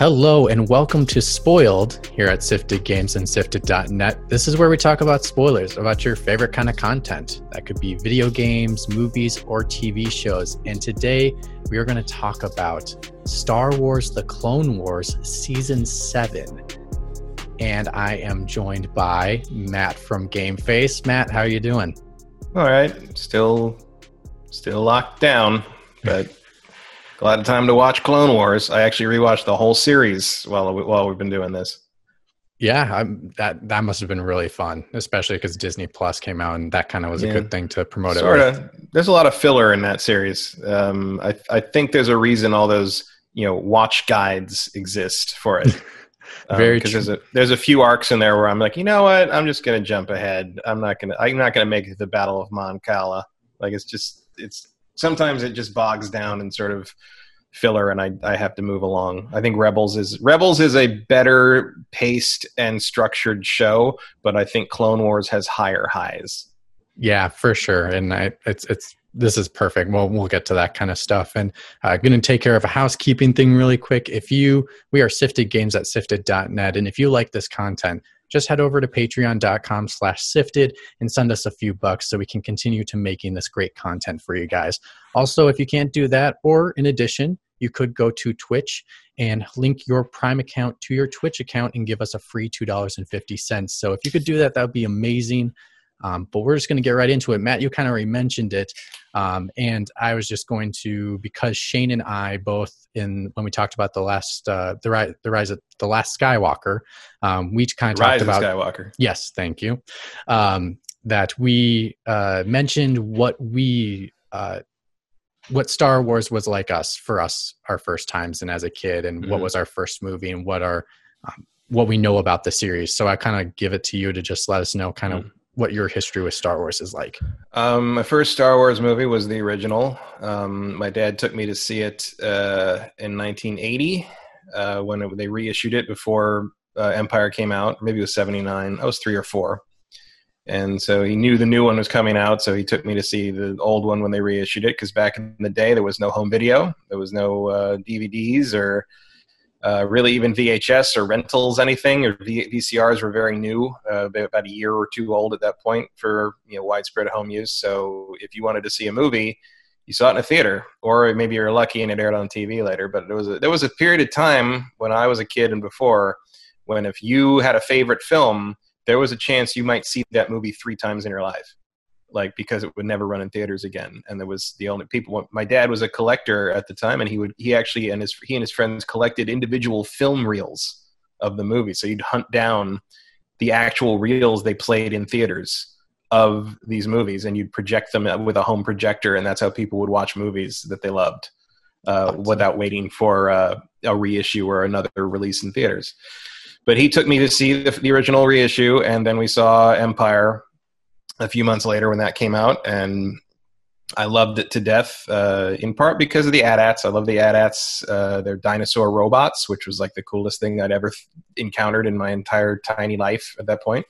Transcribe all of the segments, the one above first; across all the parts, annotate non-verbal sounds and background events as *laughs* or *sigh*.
Hello and welcome to Spoiled here at Sifted Games and Sifted.net. This is where we talk about spoilers, about your favorite kind of content. That could be video games, movies, or TV shows. And today we are going to talk about Star Wars The Clone Wars Season 7. And I am joined by Matt from Game Face. Matt, how are you doing? All right. Still still locked down, *laughs* but glad of time to watch Clone Wars. I actually rewatched the whole series while while we've been doing this. Yeah, I'm, that that must have been really fun, especially because Disney Plus came out, and that kind of was yeah. a good thing to promote it. Sort of. There's a lot of filler in that series. Um, I I think there's a reason all those you know watch guides exist for it. *laughs* Um, Very because there's a there's a few arcs in there where I'm like, you know what, I'm just gonna jump ahead. I'm not gonna I'm not gonna make the Battle of Mon Cala. Like it's just it's sometimes it just bogs down and sort of filler and I, I have to move along. I think Rebels is Rebels is a better paced and structured show, but I think Clone Wars has higher highs. Yeah, for sure. And I, it's it's this is perfect. Well, we'll get to that kind of stuff. And I'm uh, going to take care of a housekeeping thing really quick. If you, we are Sifted Games at Sifted.net, and if you like this content, just head over to patreon.com slash sifted and send us a few bucks so we can continue to making this great content for you guys also if you can't do that or in addition you could go to twitch and link your prime account to your twitch account and give us a free $2.50 so if you could do that that would be amazing um, but we're just going to get right into it. Matt, you kind of already mentioned it, um, and I was just going to because Shane and I both in when we talked about the last uh, the rise the rise of the last Skywalker, um, we kind of talked about Skywalker. Yes, thank you. Um, that we uh, mentioned what we. Uh, what Star Wars was like us for us our first times and as a kid, and mm-hmm. what was our first movie, and what our um, what we know about the series. So I kind of give it to you to just let us know kind of mm-hmm what your history with Star Wars is like. Um, my first Star Wars movie was the original. Um, my dad took me to see it uh, in 1980 uh, when it, they reissued it before uh, Empire came out. Maybe it was 79. I was three or four. And so he knew the new one was coming out, so he took me to see the old one when they reissued it. Because back in the day, there was no home video, there was no uh, DVDs or uh, really even VHS or rentals anything or v- VCRs were very new, uh, about a year or two old at that point for you know widespread home use. So if you wanted to see a movie, you saw it in a theater, or maybe you're lucky and it aired on TV later. But there was a, there was a period of time when I was a kid and before when if you had a favorite film, there was a chance you might see that movie three times in your life like because it would never run in theaters again. And there was the only people my dad was a collector at the time and he would he actually and his he and his friends collected individual film reels of the movie. So you'd hunt down the actual reels they played in theaters of these movies and you'd project them with a home projector and that's how people would watch movies that they loved uh, without waiting for uh, a reissue or another release in theaters. But he took me to see the, the original reissue and then we saw empire a few months later when that came out, and I loved it to death. Uh, in part because of the AT-ATs. I love the AT-ATs. Uh, they're dinosaur robots, which was like the coolest thing I'd ever th- encountered in my entire tiny life at that point.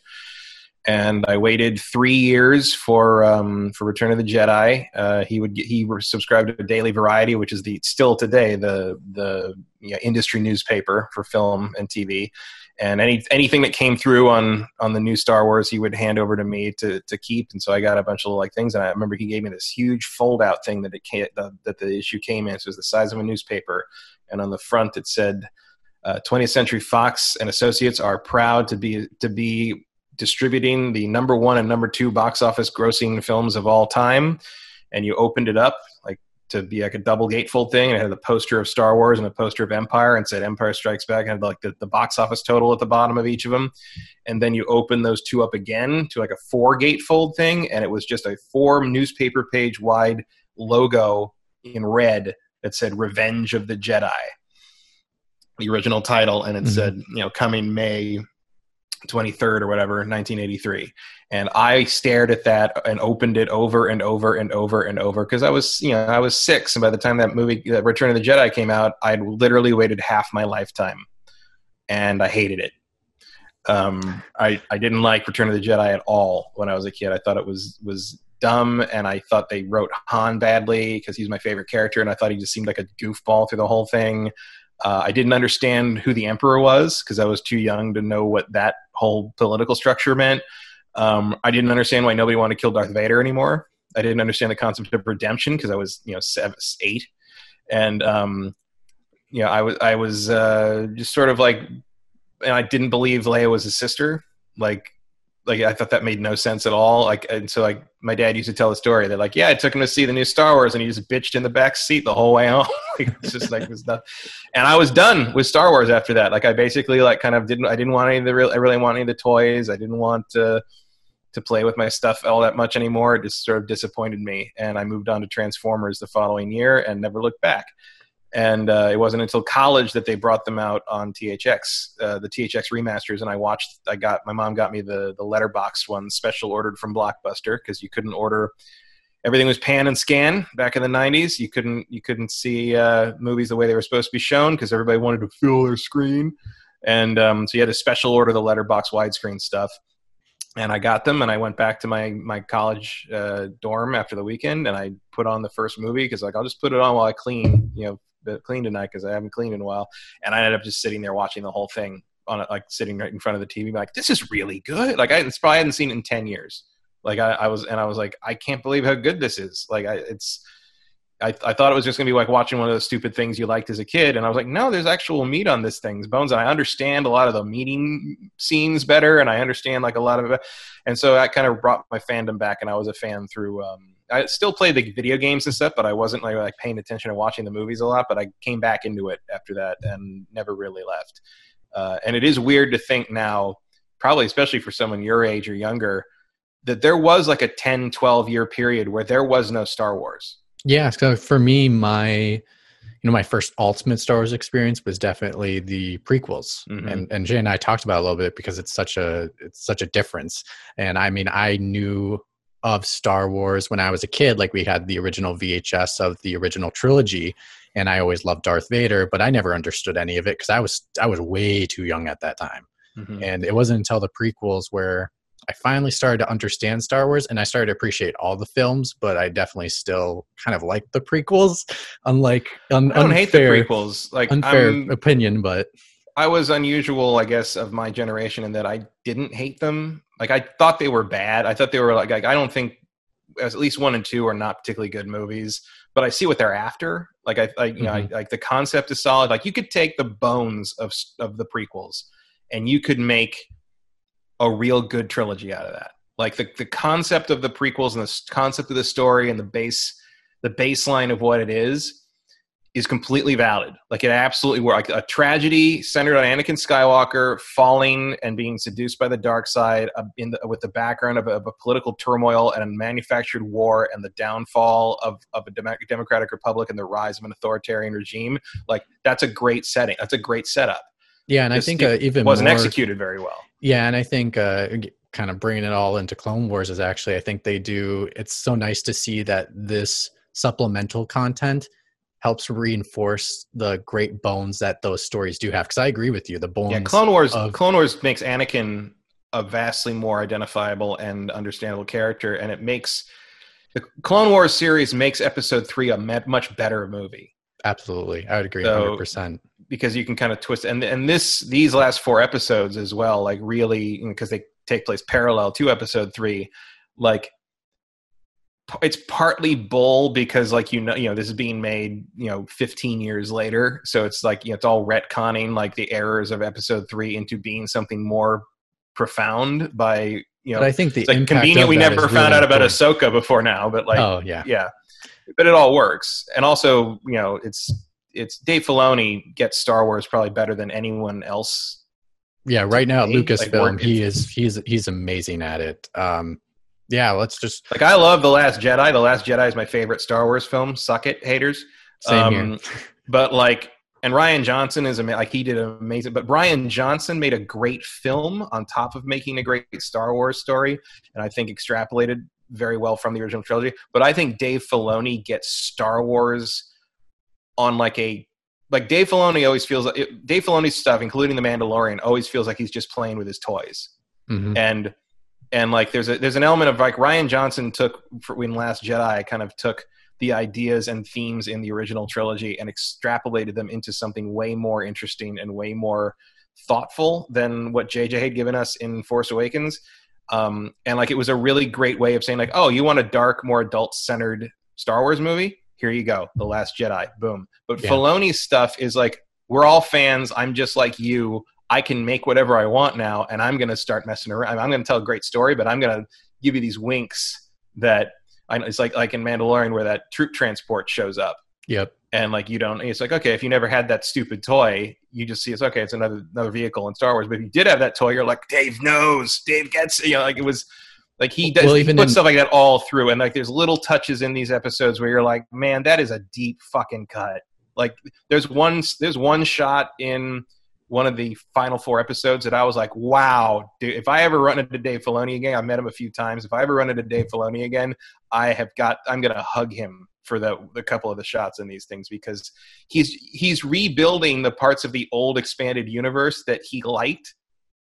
And I waited three years for um, for Return of the Jedi. Uh, he would get, he subscribed to Daily Variety, which is the still today the the you know, industry newspaper for film and TV and any anything that came through on on the new Star Wars, he would hand over to me to to keep. And so I got a bunch of like things. And I remember he gave me this huge fold out thing that it came, the, that the issue came in. So it was the size of a newspaper, and on the front it said, uh, "20th Century Fox and Associates are proud to be to be distributing the number one and number two box office grossing films of all time." And you opened it up to be like a double gatefold thing. And it had the poster of Star Wars and a poster of Empire and said Empire Strikes Back and had like the, the box office total at the bottom of each of them. And then you open those two up again to like a four gatefold thing. And it was just a four newspaper page wide logo in red that said Revenge of the Jedi, the original title. And it mm-hmm. said, you know, coming May 23rd or whatever 1983 and i stared at that and opened it over and over and over and over because i was you know i was six and by the time that movie uh, return of the jedi came out i'd literally waited half my lifetime and i hated it Um, I I didn't like Return of the Jedi at all when I was a kid. I thought it was was dumb, and I thought they wrote Han badly because he's my favorite character, and I thought he just seemed like a goofball through the whole thing. Uh, I didn't understand who the Emperor was because I was too young to know what that whole political structure meant. Um, I didn't understand why nobody wanted to kill Darth Vader anymore. I didn't understand the concept of redemption because I was, you know, seven, eight, and um, you know, I was I was uh, just sort of like, and I didn't believe Leia was his sister. Like, like I thought that made no sense at all. Like, and so like my dad used to tell the story. They're like, yeah, I took him to see the new Star Wars, and he just bitched in the back seat the whole way home. *laughs* it's just like this stuff. And I was done with Star Wars after that. Like, I basically like kind of didn't. I didn't want any of the real. I really want any of the toys. I didn't want to to play with my stuff all that much anymore. It just sort of disappointed me, and I moved on to Transformers the following year and never looked back. And uh, it wasn't until college that they brought them out on THX, uh, the THX remasters, and I watched. I got my mom got me the the letterbox one, special ordered from Blockbuster, because you couldn't order. Everything was pan and scan back in the '90s. You couldn't you couldn't see uh, movies the way they were supposed to be shown because everybody wanted to fill their screen, and um, so you had to special order the letterbox widescreen stuff and I got them, and I went back to my my college uh, dorm after the weekend, and I put on the first movie because like I'll just put it on while I clean, you know, clean tonight because I haven't cleaned in a while, and I ended up just sitting there watching the whole thing on like sitting right in front of the TV, like this is really good. Like I it's probably hadn't seen it in ten years. Like I, I was, and I was like, I can't believe how good this is. Like I, it's I, I thought it was just going to be like watching one of those stupid things you liked as a kid. And I was like, no, there's actual meat on this thing's bones. And I understand a lot of the meeting scenes better. And I understand like a lot of it. And so that kind of brought my fandom back. And I was a fan through, um, I still played the video games and stuff, but I wasn't like, like paying attention and watching the movies a lot. But I came back into it after that and never really left. Uh, and it is weird to think now, probably especially for someone your age or younger, that there was like a 10, 12 year period where there was no Star Wars yeah, so for me, my you know my first ultimate Star Wars experience was definitely the prequels, mm-hmm. and and Jay and I talked about a little bit because it's such a it's such a difference. And I mean, I knew of Star Wars when I was a kid. Like we had the original VHS of the original trilogy, and I always loved Darth Vader, but I never understood any of it because I was I was way too young at that time. Mm-hmm. And it wasn't until the prequels where I finally started to understand Star Wars and I started to appreciate all the films, but I definitely still kind of like the prequels. *laughs* Unlike un- I don't unfair, hate the prequels. Like unfair I'm, opinion, but I was unusual, I guess, of my generation in that I didn't hate them. Like I thought they were bad. I thought they were like, like I don't think at least one and two are not particularly good movies, but I see what they're after. Like I, I you know, I, mm-hmm. like the concept is solid. Like you could take the bones of of the prequels and you could make a real good trilogy out of that. Like the, the concept of the prequels and the concept of the story and the base the baseline of what it is is completely valid. Like it absolutely works. Like a tragedy centered on Anakin Skywalker falling and being seduced by the dark side, uh, in the, with the background of a, of a, political turmoil and a manufactured war and the downfall of, of a dem- democratic republic and the rise of an authoritarian regime. Like that's a great setting. That's a great setup. Yeah, and Just, I think uh, even wasn't more, executed very well. Yeah, and I think uh, kind of bringing it all into Clone Wars is actually I think they do. It's so nice to see that this supplemental content helps reinforce the great bones that those stories do have. Because I agree with you, the bones. Yeah, Clone Wars. Of, Clone Wars makes Anakin a vastly more identifiable and understandable character, and it makes the Clone Wars series makes Episode Three a much better movie. Absolutely, I would agree, hundred so, percent because you can kind of twist and and this these last four episodes as well like really because they take place parallel to episode three like it's partly bull because like you know you know this is being made you know 15 years later. So it's like you know it's all retconning like the errors of episode three into being something more profound by you know but i think the like convenient we never found really out about ahsoka before now but like oh yeah. yeah. But it all works. And also you know it's it's Dave Filoni gets Star Wars probably better than anyone else. Yeah, right now at Lucasfilm, like, he is he's he's amazing at it. Um, yeah, let's just like I love the Last Jedi. The Last Jedi is my favorite Star Wars film. Suck it, haters. Same um, here. *laughs* but like, and Rian Johnson is like he did an amazing. But Rian Johnson made a great film on top of making a great Star Wars story, and I think extrapolated very well from the original trilogy. But I think Dave Filoni gets Star Wars on like a like Dave Filoni always feels like Dave Filoni's stuff, including The Mandalorian, always feels like he's just playing with his toys. Mhm. And and like there's a there's an element of like Rian Johnson took for, in Last Jedi kind of took the ideas and themes in the original trilogy and extrapolated them into something way more interesting and way more thoughtful than what JJ had given us in Force Awakens. Um, and like it was a really great way of saying like, oh, you want a dark, more adult centered Star Wars movie? Here you go, The Last Jedi. Boom. But Yeah. Filoni's stuff is like, we're all fans. I'm just like you. I can make whatever I want now, and I'm going to start messing around. I'm going to tell a great story, but I'm going to give you these winks that I, it's like like in Mandalorian where that troop transport shows up Yep. and like you don't it's like okay if you never had that stupid toy you just see it's okay it's another another vehicle in star wars but if you did have that toy you're like dave knows dave gets it. you know like it was like he does Well, he puts in- stuff like that all through and like there's little touches in these episodes where you're like man that is a deep fucking cut like there's one there's one shot in one of the final four episodes that I was like, wow, dude, if I ever run into Dave Filoni again, I've met him a few times. If I ever run into Dave Filoni again, I have got, I'm going to hug him for the, the couple of the shots in these things because he's, he's rebuilding the parts of the old expanded universe that he liked,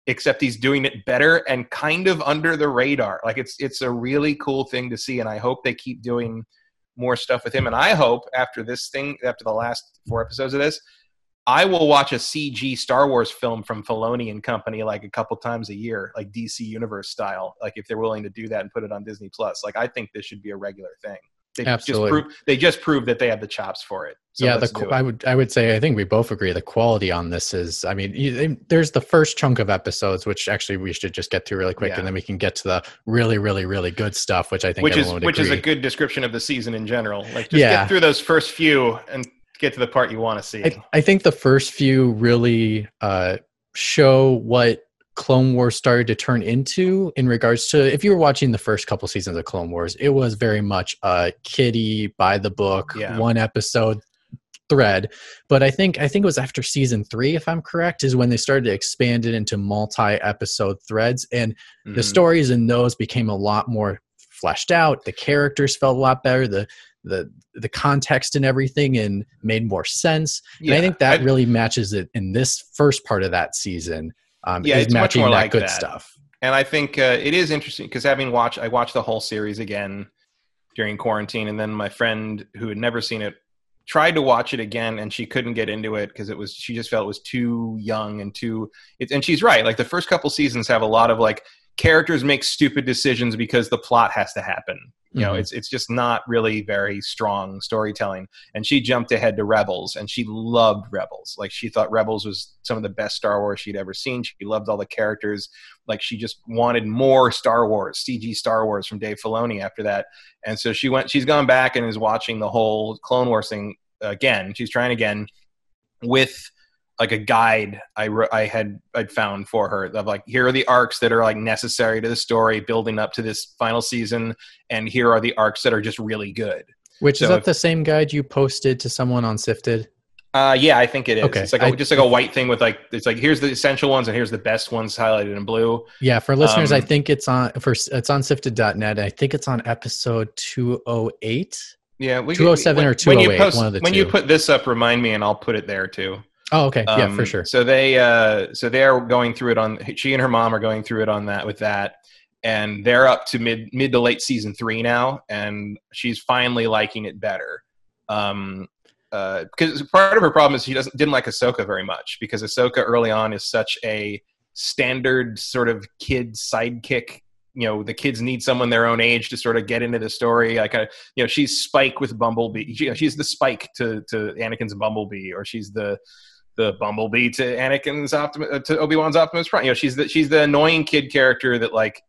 except he's doing it better and kind of under the radar. Like it's, it's a really cool thing to see. And I hope they keep doing more stuff with him. And I hope after this thing, after the last four episodes of this, I will watch a CG Star Wars film from Filoni and Company like a couple times a year, like DC Universe style. Like if they're willing to do that and put it on Disney Plus, like I think this should be a regular thing. They Absolutely. just prove they just proved that they have the chops for it. So yeah, the, let's qu- do it. I would I would say I think we both agree the quality on this is I mean you, there's the first chunk of episodes which actually we should just get to really quick Yeah. and then we can get to the really really really good stuff which I think which is everyone would which is a good description of the season in general. Like just Yeah. get through those first few and get to the part you want to see. I, I think the first few really uh, show what Clone Wars started to turn into in regards to if you were watching the first couple seasons of Clone Wars, it was very much a kiddie by the book, Yeah. one episode thread. But I think I think it was after season three, if I'm correct, is when they started to expand it into multi-episode threads, and the Mhm. stories in those became a lot more fleshed out. The characters felt a lot better. The the the context and everything and made more sense. And I think that I- really matches it in this first part of that season. Um, Yeah, it's much more like good that. stuff. and I think uh, it is interesting because having watched, I watched the whole series again during quarantine, and then my friend who had never seen it tried to watch it again, and she couldn't get into it because it was she just felt it was too young and too. It, and she's right. Like the first couple seasons have a lot of like characters make stupid decisions because the plot has to happen. You know, Mhm. it's it's just not really very strong storytelling. And she jumped ahead to Rebels, and she loved Rebels. Like she thought Rebels was some of the best Star Wars she'd ever seen. She loved all the characters. Like she just wanted more Star Wars, CG Star Wars from Dave Filoni after that. And so she went. She's gone back and is watching the whole Clone Wars thing again. She's trying again with like a guide I wrote, I had I'd found for her of like here are the arcs that are like necessary to the story building up to this final season and here are the arcs that are just really good. Which is that if- the same guide you posted to someone on Sifted? Uh, yeah, I think it is. Okay, It's like a, I- just like a white thing with like it's like here's the essential ones and here's the best ones highlighted in blue. Yeah, for listeners, I Um, think it's on for it's on sifted.net. I think it's on episode 208. Yeah, we 207 or 208, when you post- one of the when you put this up, remind me and I'll put it there too. Oh, okay. yeah, for Um, sure. So they uh so they're going through it on she and her mom are going through it on that with that. And they're up to mid mid to late season three now, and she's finally liking it better. Um uh because part of her problem is she doesn't didn't like Ahsoka very much because Ahsoka early on is such a standard sort of kid sidekick. You know, the kids need someone their own age to sort of get into the story. Like, uh, you know, she's Spike with Bumblebee. She, she's the Spike to to Anakin's Bumblebee, or she's the the Bumblebee to Anakin's Optimus uh, to Obi Wan's Optimus Prime. You know, she's the she's the annoying kid character that like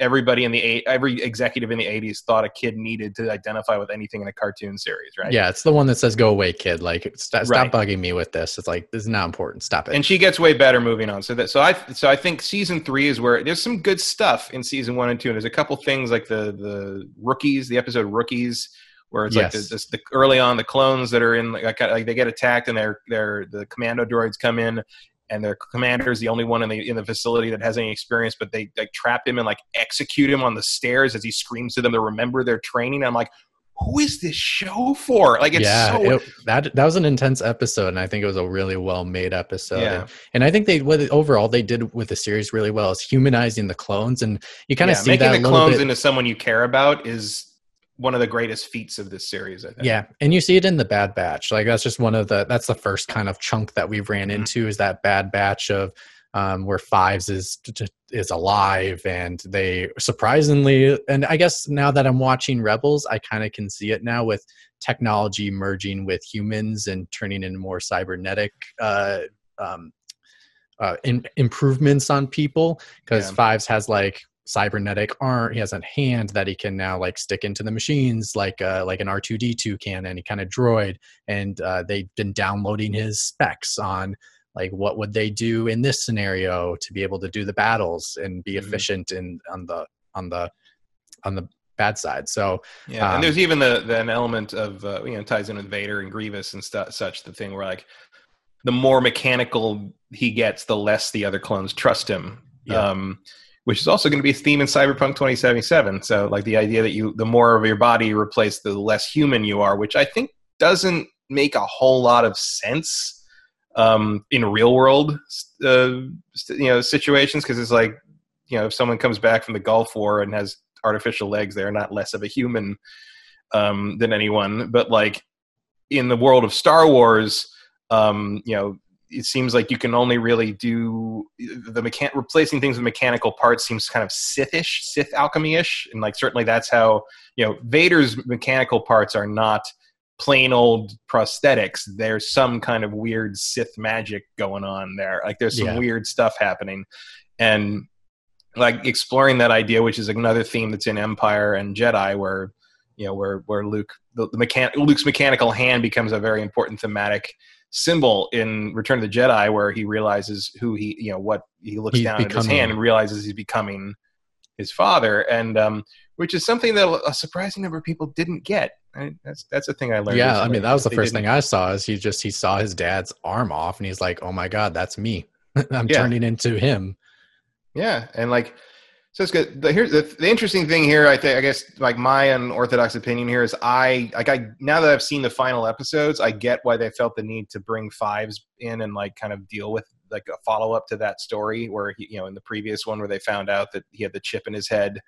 everybody in the eight every executive in the '80s thought a kid needed to identify with anything in a cartoon series, right? Yeah, it's the one that says "Go away, kid." Like, st- stop Right. bugging me with this. It's like this is not important. Stop it. and she gets way better moving on. So that so I so I think season three is where there's some good stuff in season one and two. And there's a couple things like the the rookies, the episode rookies, where it's like Yes. the, the early on the clones that are in like, like they get attacked and they're they're the commando droids come in. And their commander is the only one in the in the facility that has any experience, but they like trap him and like execute him on the stairs as he screams to them to remember their training. I'm like, who is this show for? Like, it's yeah, so. it, that that was an intense episode, and I think it was a really well made episode. Yeah. And, and I think they what overall they did with the series really well is humanizing the clones, and you kind of yeah, see making that the clones bit. into someone you care about is one of the greatest feats of this series. I think. Yeah, and you see it in the Bad Batch. Like that's just one of the that's the first kind of chunk that we've ran Mhm. into is that Bad Batch of um, where Fives is is alive, and they surprisingly, and I guess now that I'm watching Rebels, I kind of can see it now with technology merging with humans and turning into more cybernetic. Uh, um, uh, in, improvements on people because Yeah. Fives has like cybernetic arm. He has a hand that he can now like stick into the machines, like uh, like an R two D two can, any kind of droid. And uh, they've been downloading his specs on like what would they do in this scenario to be able to do the battles and be Mhm. efficient in on the on the on the bad side. So Yeah, Um, and there's even the, the an element of uh, you know ties in with Vader and Grievous and stuff such. The thing where like the more mechanical he gets, the less the other clones trust him. Yeah. Um, which is also going to be a theme in Cyberpunk 2077. So like the idea that you the more of your body you replace, the less human you are, which I think doesn't make a whole lot of sense um, in real world uh, you know situations because it's like you know if someone comes back from the Gulf War and has artificial legs, they're not less of a human um, than anyone. But like in the world of Star Wars, um, you know, it seems like you can only really do the mechan- replacing things with mechanical parts seems kind of Sithish, Sith alchemy-ish, and like certainly that's how you know Vader's mechanical parts are not plain old prosthetics. There's some kind of weird Sith magic going on there. Like there's some Yeah. weird stuff happening, and like exploring that idea, which is another theme that's in Empire and Jedi, where you know where where Luke the, the mechan- Luke's mechanical hand becomes a very important thematic symbol in Return of the Jedi, where he realizes who he you know what he looks He's down at his hand and realizes he's becoming his father, and um, which is something that a surprising number of people didn't get. I, that's that's a thing I learned. yeah, I mean that was the they first didn't- thing I saw is he just he saw his dad's arm off and he's like, oh my god, that's me. *laughs* I'm Yeah. turning into him. Yeah, and like, so it's good. The, here's the, the interesting thing here. I think I guess like my unorthodox opinion here is I like I now that I've seen the final episodes, I get why they felt the need to bring Fives in and like kind of deal with like a follow up to that story where he, you know in the previous one where they found out that he had the chip in his head.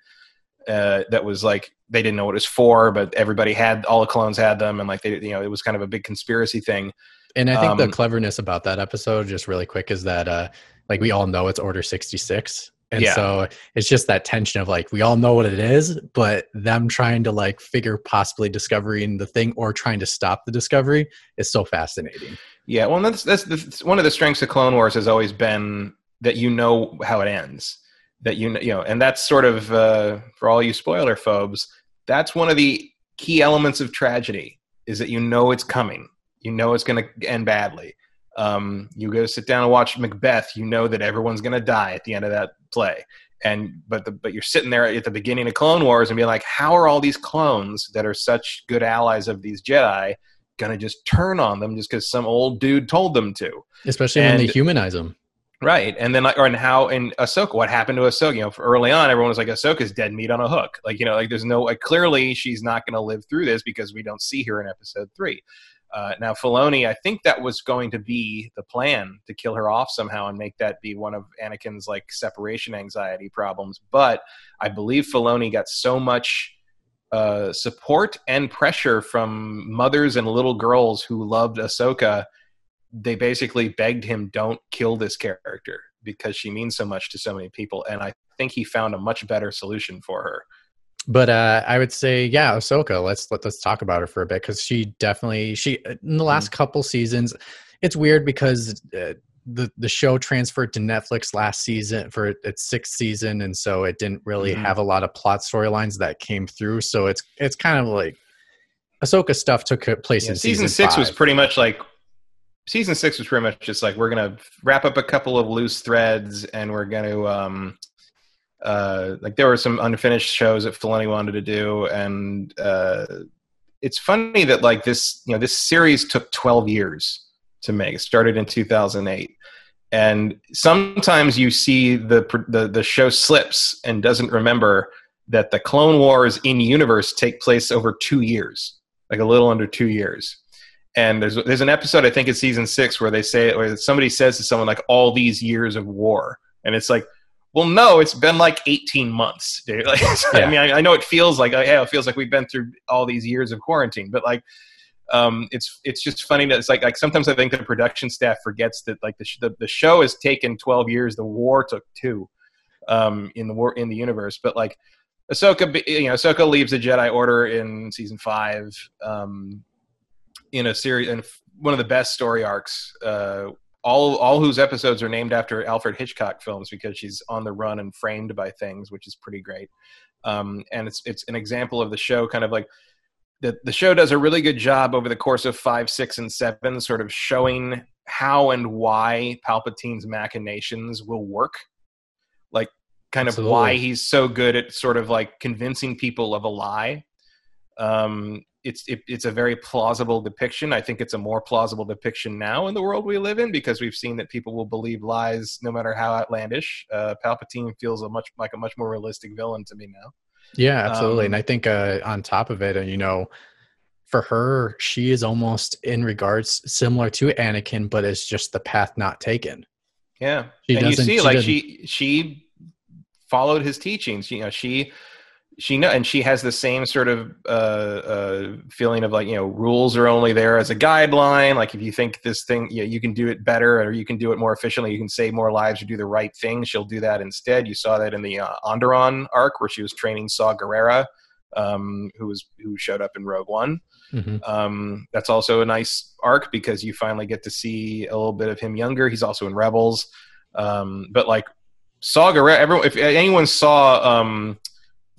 Uh, that was like they didn't know what it was for, but everybody had all the clones had them, and like they, you know, it was kind of a big conspiracy thing. And I think the Um, cleverness about that episode, just really quick, is that uh like we all know it's Order 66. And Yeah. so it's just that tension of like we all know what it is, but them trying to like figure possibly discovering the thing or trying to stop the discovery is so fascinating. Yeah, well, that's that's the, one of the strengths of Clone Wars has always been that you know how it ends. That you you know, and that's sort of uh, for all you spoiler phobes. That's one of the key elements of tragedy is that you know it's coming. You know it's going to end badly. Um, you go sit down and watch Macbeth. You know that everyone's going to die at the end of that play. And but the, but you're sitting there at the beginning of Clone Wars and being like, how are all these clones that are such good allies of these Jedi going to just turn on them just because some old dude told them to? Especially when they humanize them. Right, and then like, or and how in Ahsoka, what happened to Ahsoka? You know, early on, everyone was like, Ahsoka's dead meat on a hook. Like, you know, like there's no like clearly she's not going to live through this because we don't see her in Episode Three. Uh, now, Filoni, I think that was going to be the plan to kill her off somehow and make that be one of Anakin's like separation anxiety problems. But I believe Filoni got so much uh, support and pressure from mothers and little girls who loved Ahsoka they basically begged him don't kill this character because she means so much to so many people and i think he found a much better solution for her But uh, I would say, yeah, Ahsoka. Let's let, let's talk about her for a bit because she definitely she in the last couple seasons. It's weird because uh, the the show transferred to Netflix last season for its sixth season, and so it didn't really Mhm. have a lot of plot storylines that came through. So it's it's kind of like Ahsoka stuff took place Yeah, in season, season, six was pretty much like season six was pretty much just like we're gonna wrap up a couple of loose threads and we're gonna um uh like there were some unfinished shows that Filoni wanted to do and uh it's funny that like this you know this series took 12 years to make. It started in 2008 and sometimes you see the the the show slips and doesn't remember that the Clone Wars in universe take place over two years, like a little under two years. And there's there's an episode I think it's season six where they say or somebody says to someone like all these years of war, and it's like, well, no, it's been like 18 months, dude. *laughs* Like, yeah. I mean, I, I, know it feels like, yeah, it feels like we've been through all these years of quarantine, but like, um, it's it's just funny that it's like like sometimes I think the production staff forgets that like the sh- the, the show has taken 12 years, the war took two, um, in the war in the universe, but like Ahsoka, you know, Ahsoka leaves the Jedi Order in season five, um, in a series and one of the best story arcs. Uh, all all whose episodes are named after Alfred Hitchcock films because she's on the run and framed by things, which is pretty great. Um, and it's it's an example of the show kind of like the the show does a really good job over the course of five, six, and seven, sort of showing how and why Palpatine's machinations will work. Like kind of Absolutely. why he's so good at sort of like convincing people of a lie. Um, it's it, it's a very plausible depiction. I think it's a more plausible depiction now in the world we live in because we've seen that people will believe lies no matter how outlandish. Uh, Palpatine feels a much like a much more realistic villain to me now. Yeah, absolutely. Um, and I think uh, on top of it, uh, you know, for her, she is almost in regards similar to Anakin, but it's just the path not taken. Yeah, she and you see, she like didn't. she she followed his teachings. You know, she she know and she has the same sort of uh, uh, feeling of like you know rules are only there as a guideline. Like if you think this thing you, know, you can do it better or you can do it more efficiently you can save more lives or do the right thing she'll do that instead. You saw that in the uh, Onderon arc where she was training Saw Gerrera um, who was who showed up in Rogue One. Mm-hmm. um, that's also a nice arc because you finally get to see a little bit of him younger. He's also in Rebels. Um, but like Saw Gerrera everyone if anyone saw um,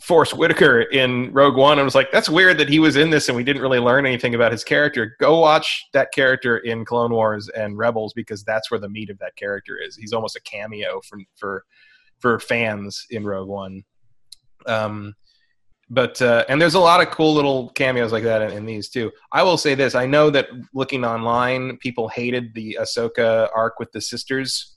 Forest Whitaker in Rogue One. and was like, that's weird that he was in this and we didn't really learn anything about his character. Go watch that character in Clone Wars and Rebels because that's where the meat of that character is. He's almost a cameo for for for fans in Rogue One. Um, but uh, and there's a lot of cool little cameos like that in, in, these too. I will say this: I know that looking online, people hated the Ahsoka arc with the sisters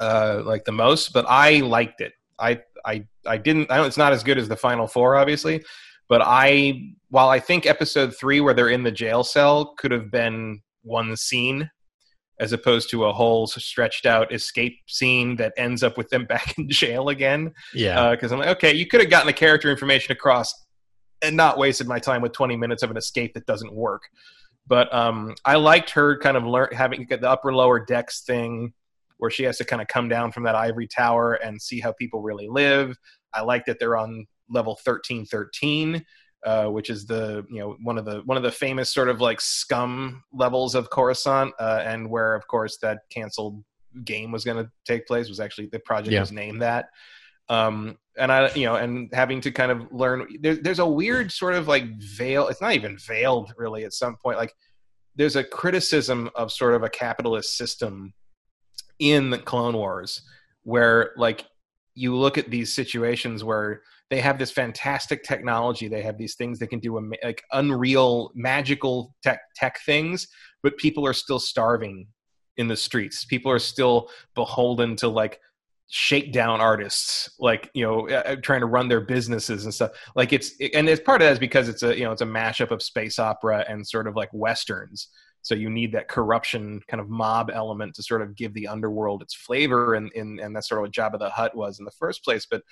uh, like the most, but I liked it. I I I didn't. I it's not as good as the final four, obviously, but I while I think episode three, where they're in the jail cell, could have been one scene as opposed to a whole stretched out escape scene that ends up with them *laughs* back in jail again. Yeah, because uh, I'm like, okay, you could have gotten the character information across and not wasted my time with 20 minutes of an escape that doesn't work. But um, I liked her kind of learn having the upper lower decks thing where she has to kind of come down from that ivory tower and see how people really live. I like that they're on level thirteen thirteen, uh, which is the you know one of the one of the famous sort of like scum levels of Coruscant, uh, and where of course that canceled game was going to take place was actually the project yeah. was named that. Um, and I, you know, and having to kind of learn, there, there's a weird sort of like veil. It's not even veiled really at some point. Like there's a criticism of sort of a capitalist system in the Clone Wars, where like you look at these situations where they have this fantastic technology, they have these things they can do like unreal, magical tech tech things, but people are still starving in the streets. People are still beholden to like shakedown artists like you know uh, uh, trying to run their businesses and stuff like it's and it's part of that is because it's a you know it's a mashup of space opera and sort of like westerns so you need that corruption kind of mob element to sort of give the underworld its flavor, and and, and that's sort of what Jabba the Hutt was in the first place. But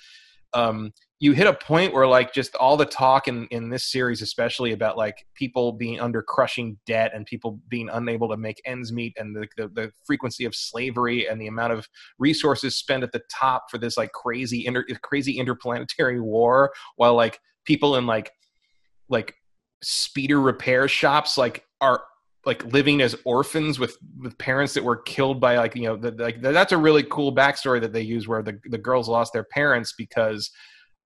um, you hit a point where like just all the talk in in this series, especially about like people being under crushing debt and people being unable to make ends meet, and the, the, the frequency of slavery and the amount of resources spent at the top for this like crazy inter crazy interplanetary war, while like people in like like speeder repair shops like are like living as orphans with with parents that were killed by like you know the, like that's a really cool backstory that they use where the the girls lost their parents because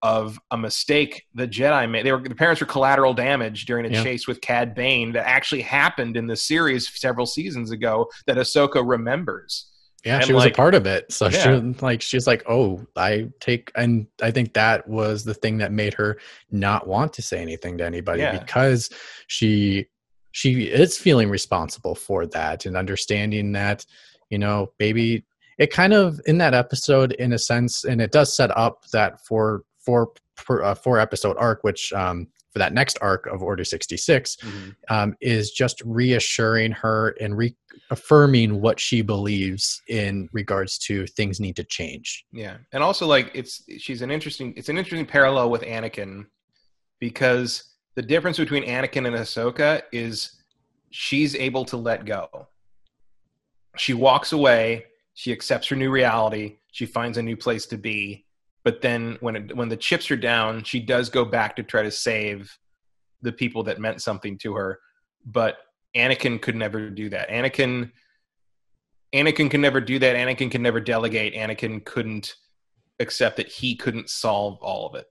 of a mistake the Jedi made. They were the parents were collateral damage during a yeah. chase with Cad Bane that actually happened in the series several seasons ago that Ahsoka remembers. Yeah, and she was like, a part of it. So yeah. she like she's like, "Oh, I take," and I think that was the thing that made her not want to say anything to anybody yeah. because she she is feeling responsible for that and understanding that you know maybe it kind of in that episode in a sense and it does set up that for four per, uh, four episode arc, which um, for that next arc of Order 66 Mhm. um, is just reassuring her and reaffirming what she believes in regards to things need to change. Yeah, and also like it's she's an interesting it's an interesting parallel with Anakin because the difference between Anakin and Ahsoka is she's able to let go. She walks away, she accepts her new reality, she finds a new place to be, but then when it, when the chips are down, she does go back to try to save the people that meant something to her, but Anakin could never do that. Anakin Anakin can never do that. Anakin can never delegate. Anakin couldn't accept that he couldn't solve all of it.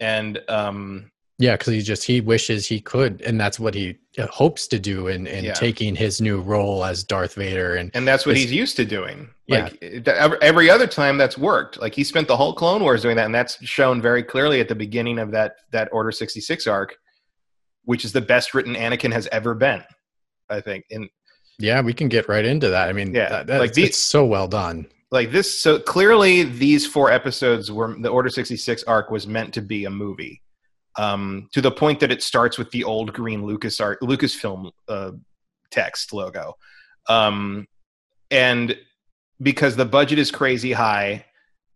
And um, Yeah, because he just he wishes he could, and that's what he uh, hopes to do in, in Yeah. taking his new role as Darth Vader. And and that's what he's used to doing. Like every- other time that's worked. Like he spent the whole Clone Wars doing that, and that's shown very clearly at the beginning of that that Order sixty six arc, which is the best written Anakin has ever been. I think, and yeah, we can get right into that. I mean, Yeah, that, that's like these- it's so well done. like this so clearly these four episodes were the order 66 arc was meant to be a movie um to the point that it starts with the old green lucas art lucasfilm uh text logo um and because the budget is crazy high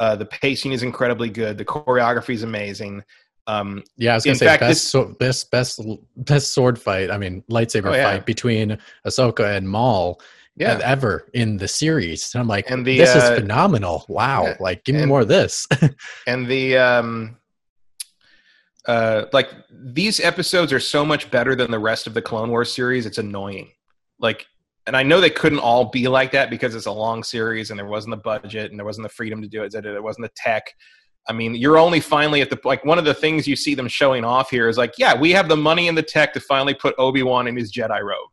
uh the pacing is incredibly good the choreography is amazing um Yeah, I was gonna say fact, best, this- so, best best best sword fight. I mean, lightsaber Oh, yeah. fight between Ahsoka and Maul yeah ever in the series. And I'm like, And the, this is uh, phenomenal! Wow, yeah, like give me and- more of this. *laughs* and the um uh like these episodes are so much better than the rest of the clone wars series. It's annoying. Like and i know they couldn't all be like that because it's a long series and there wasn't the budget and there wasn't the freedom to do it there wasn't the tech. I mean you're only finally at the like one of the things you see them showing off here is like yeah we have the money and the tech to finally put obi-wan in his jedi robe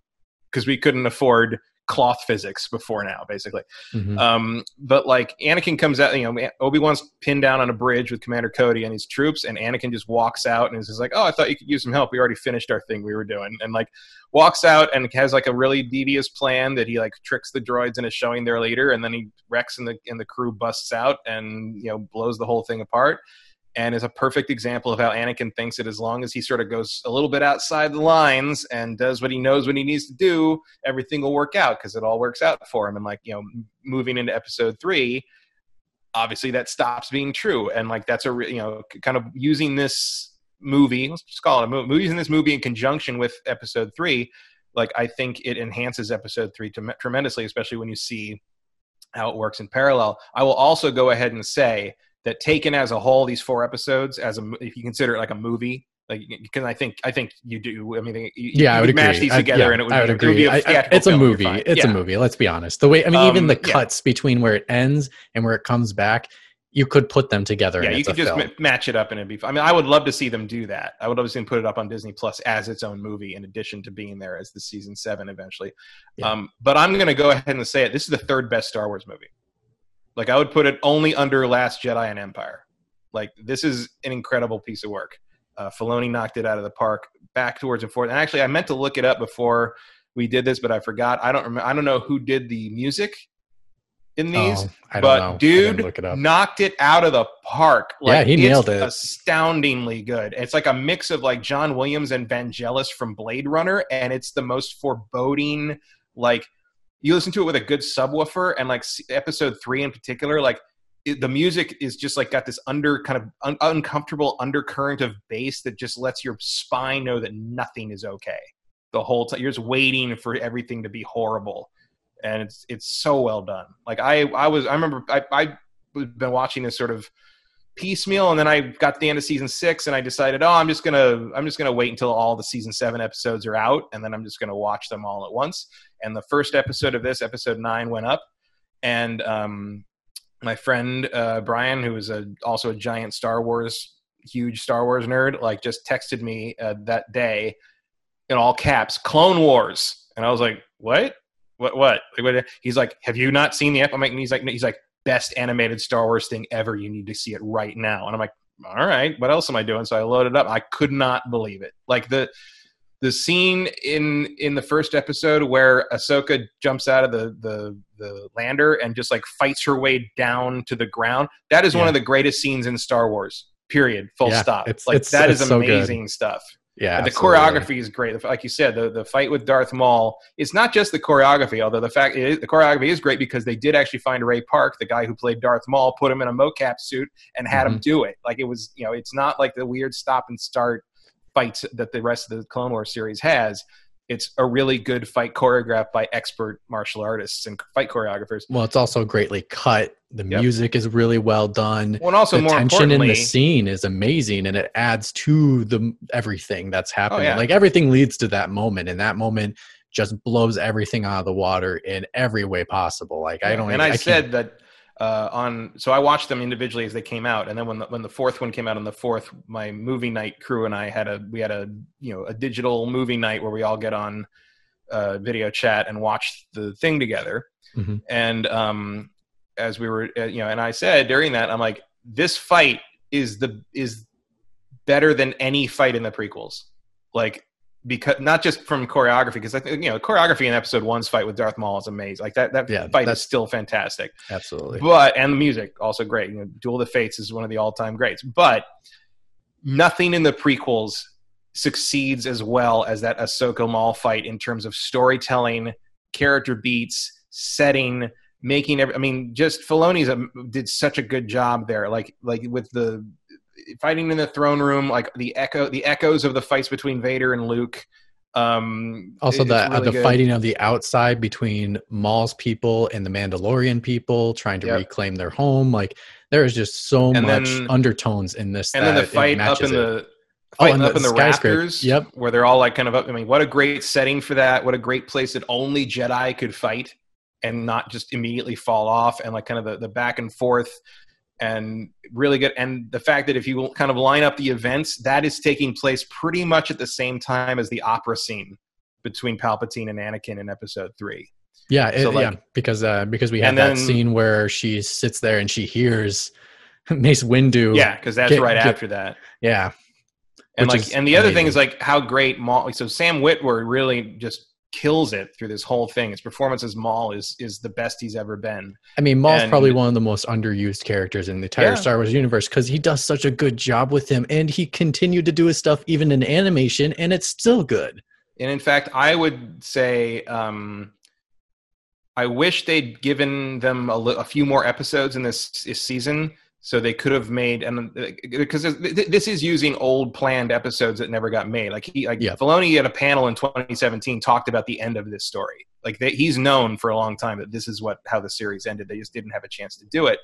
because we couldn't afford cloth physics before now basically Mhm. um, but like Anakin comes out, you know, Obi Wan's pinned down on a bridge with Commander Cody and his troops, and Anakin just walks out and is just like, "Oh, I thought you could use some help. We already finished our thing we were doing," and like walks out and has like a really devious plan that he like tricks the droids into showing their leader, and then he wrecks and the and the crew busts out and you know blows the whole thing apart. And is a perfect example of how Anakin thinks that as long as he sort of goes a little bit outside the lines and does what he knows what he needs to do, everything will work out because it all works out for him. And like you know, moving into episode three, obviously that stops being true. And like that's a re- you know kind of using this movie, let's just call it a movie, using this movie in conjunction with episode three. Like I think it enhances episode three trem- tremendously, especially when you see how it works in parallel. I will also go ahead and say that taken as a whole, these four episodes, as a if you consider it like a movie, like because I think I think you do. I mean, you, yeah, I would match agree. these I- together, yeah, and it would, I would be, it would agree. be a I- I- it's a movie. It's Yeah. a movie. Let's be honest. The way I mean, even Um, the yeah. cuts between where it ends and where it comes back, you could put them together. Yeah, and you it's could just ma- match it up and it'd be. I mean, I would love to see them do that. I would love to see them put it up on Disney Plus as its own movie, in addition to being there as the season seven eventually. Yeah. Um, but I'm going to go ahead and say it. This is the third best Star Wars movie. Like I would put it only under Last Jedi and Empire. Like this is an incredible piece of work. Uh, Filoni knocked it out of the park, back towards and forth. And actually, I meant to look it up before we did this, but I forgot. I don't remember. I don't know who did the music in these Oh, I don't but know. Dude look it knocked it out of the park. Yeah, he it's nailed it. Astoundingly good. It's like a mix of like John Williams and Vangelis from Blade Runner, and it's the most foreboding. Like you listen to it with a good subwoofer, and like episode three in particular, like it, the music is just like got this under kind of un- uncomfortable undercurrent of bass that just lets your spine know that nothing is okay the whole time. You're just waiting for everything to be horrible and it's it's so well done. Like I I was I remember I I been watching this sort of piecemeal, and then I got to the end of season six, and I decided, oh, I'm just gonna I'm just gonna wait until all the season seven episodes are out, and then I'm just gonna watch them all at once. And the first episode of this, episode nine, went up, and um, my friend uh, Brian, who is a also a giant Star Wars huge Star Wars nerd, like just texted me uh, that day in all caps, Clone Wars, and I was like, what? What? What? He's like, have you not seen the? ep-" I'm like, he's like, he's like, best animated Star Wars thing ever. You need to see it right now. And I'm like, all right, what else am I doing? So I loaded up. I could not believe it. Like the the scene in in the first episode where Ahsoka jumps out of the the the lander and just like fights her way down to the ground. That is one of the greatest scenes in Star Wars. Period. Full Yeah, stop. it's- like it's- that is it's so good. amazing stuff. Yeah, the choreography is great. Like you said, the, the fight with Darth Maul. It's not just the choreography, although the fact it is, the choreography is great because they did actually find Ray Park, the guy who played Darth Maul, put him in a mocap suit and had him mm-hmm. do it. Like it was, you know, it's not like the weird stop and start fights that the rest of the Clone Wars series has. It's a really good fight choreographed by expert martial artists and fight choreographers. Well, it's also greatly cut. The Yep. music is really well done. Well, and also the more tension in the scene is amazing, and it adds to the everything that's oh, happening. Oh, yeah. Like everything leads to that moment, and that moment just blows everything out of the water in every way possible. Like I don't. And even- I, can't- said that uh, on. So I watched them individually as they came out, and then when the, when the fourth one came out on the fourth, my movie night crew and I had a we had a you know a digital movie night where we all get on uh, video chat and watch the thing together. Mhm. And um, as we were, uh, you know, and I said during that, I'm like, this fight is the is better than any fight in the prequels. Like because not just from choreography, because I think you know choreography in Episode One's fight with Darth Maul is amazing. Like that that Yeah, fight is still fantastic. absolutely. But and the music also great. You know, Duel of the Fates is one of the all time greats. But nothing in the prequels succeeds as well as that Ahsoka Maul fight in terms of storytelling, character beats, setting, making. Every, I mean, just Filoni's did such a good job there. Like like with the fighting in the throne room, like the echo the echoes of the fights between Vader and Luke. Um, Also, the uh, the good. fighting of the outside between Maul's people and the Mandalorian people trying to Yep. reclaim their home. Like there is just so And much then- undertones in this. and then the fight up in it. the Oh, and up the in the rafters. Yep. where they're all like kind of up. I mean, what a great setting for that! What a great place that only Jedi could fight and not just immediately fall off, and like kind of the, the back and forth, and really good. And the fact that if you kind of line up the events, that is taking place pretty much at the same time as the opera scene between Palpatine and Anakin in Episode Three. Yeah, it, like- yeah, because uh, because we have that then- scene where she sits there and she hears *laughs* Mace Windu. Yeah, because that's Get- right get- after that. yeah, and which like and the other thing is like how great Maul so Sam Witwer really just kills it through this whole thing. His performance as Maul is is the best he's ever been. I mean, Maul's And- probably one of the most underused characters in the entire Yeah. Star Wars universe because he does such a good job with him, and he continued to do his stuff even in animation, and it's still good. And in fact, I would say um I wish they'd given them a, li- a few more episodes in this, this season so they could have made and uh, because this is using old planned episodes that never got made. Like he, like Yeah. Filoni at a panel in 2017 talked about the end of this story. Like they, he's known for a long time that this is what how the series ended. They just didn't have a chance to do it.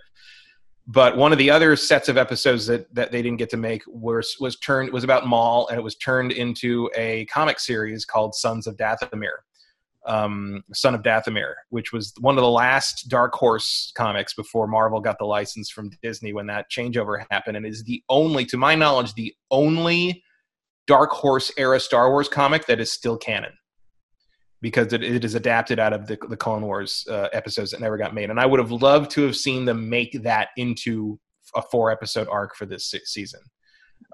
But one of the other sets of episodes that, that they didn't get to make was was turned was about Maul, and it was turned into a comic series called Sons of Dathomir, um, Son of Dathomir, which was one of the last Dark Horse comics before Marvel got the license from Disney when that changeover happened, and is the only, to my knowledge, the only Dark Horse era Star Wars comic that is still canon because it, it is adapted out of the, the Clone Wars uh, episodes that never got made. And I would have loved to have seen them make that into a four episode arc for this se- season.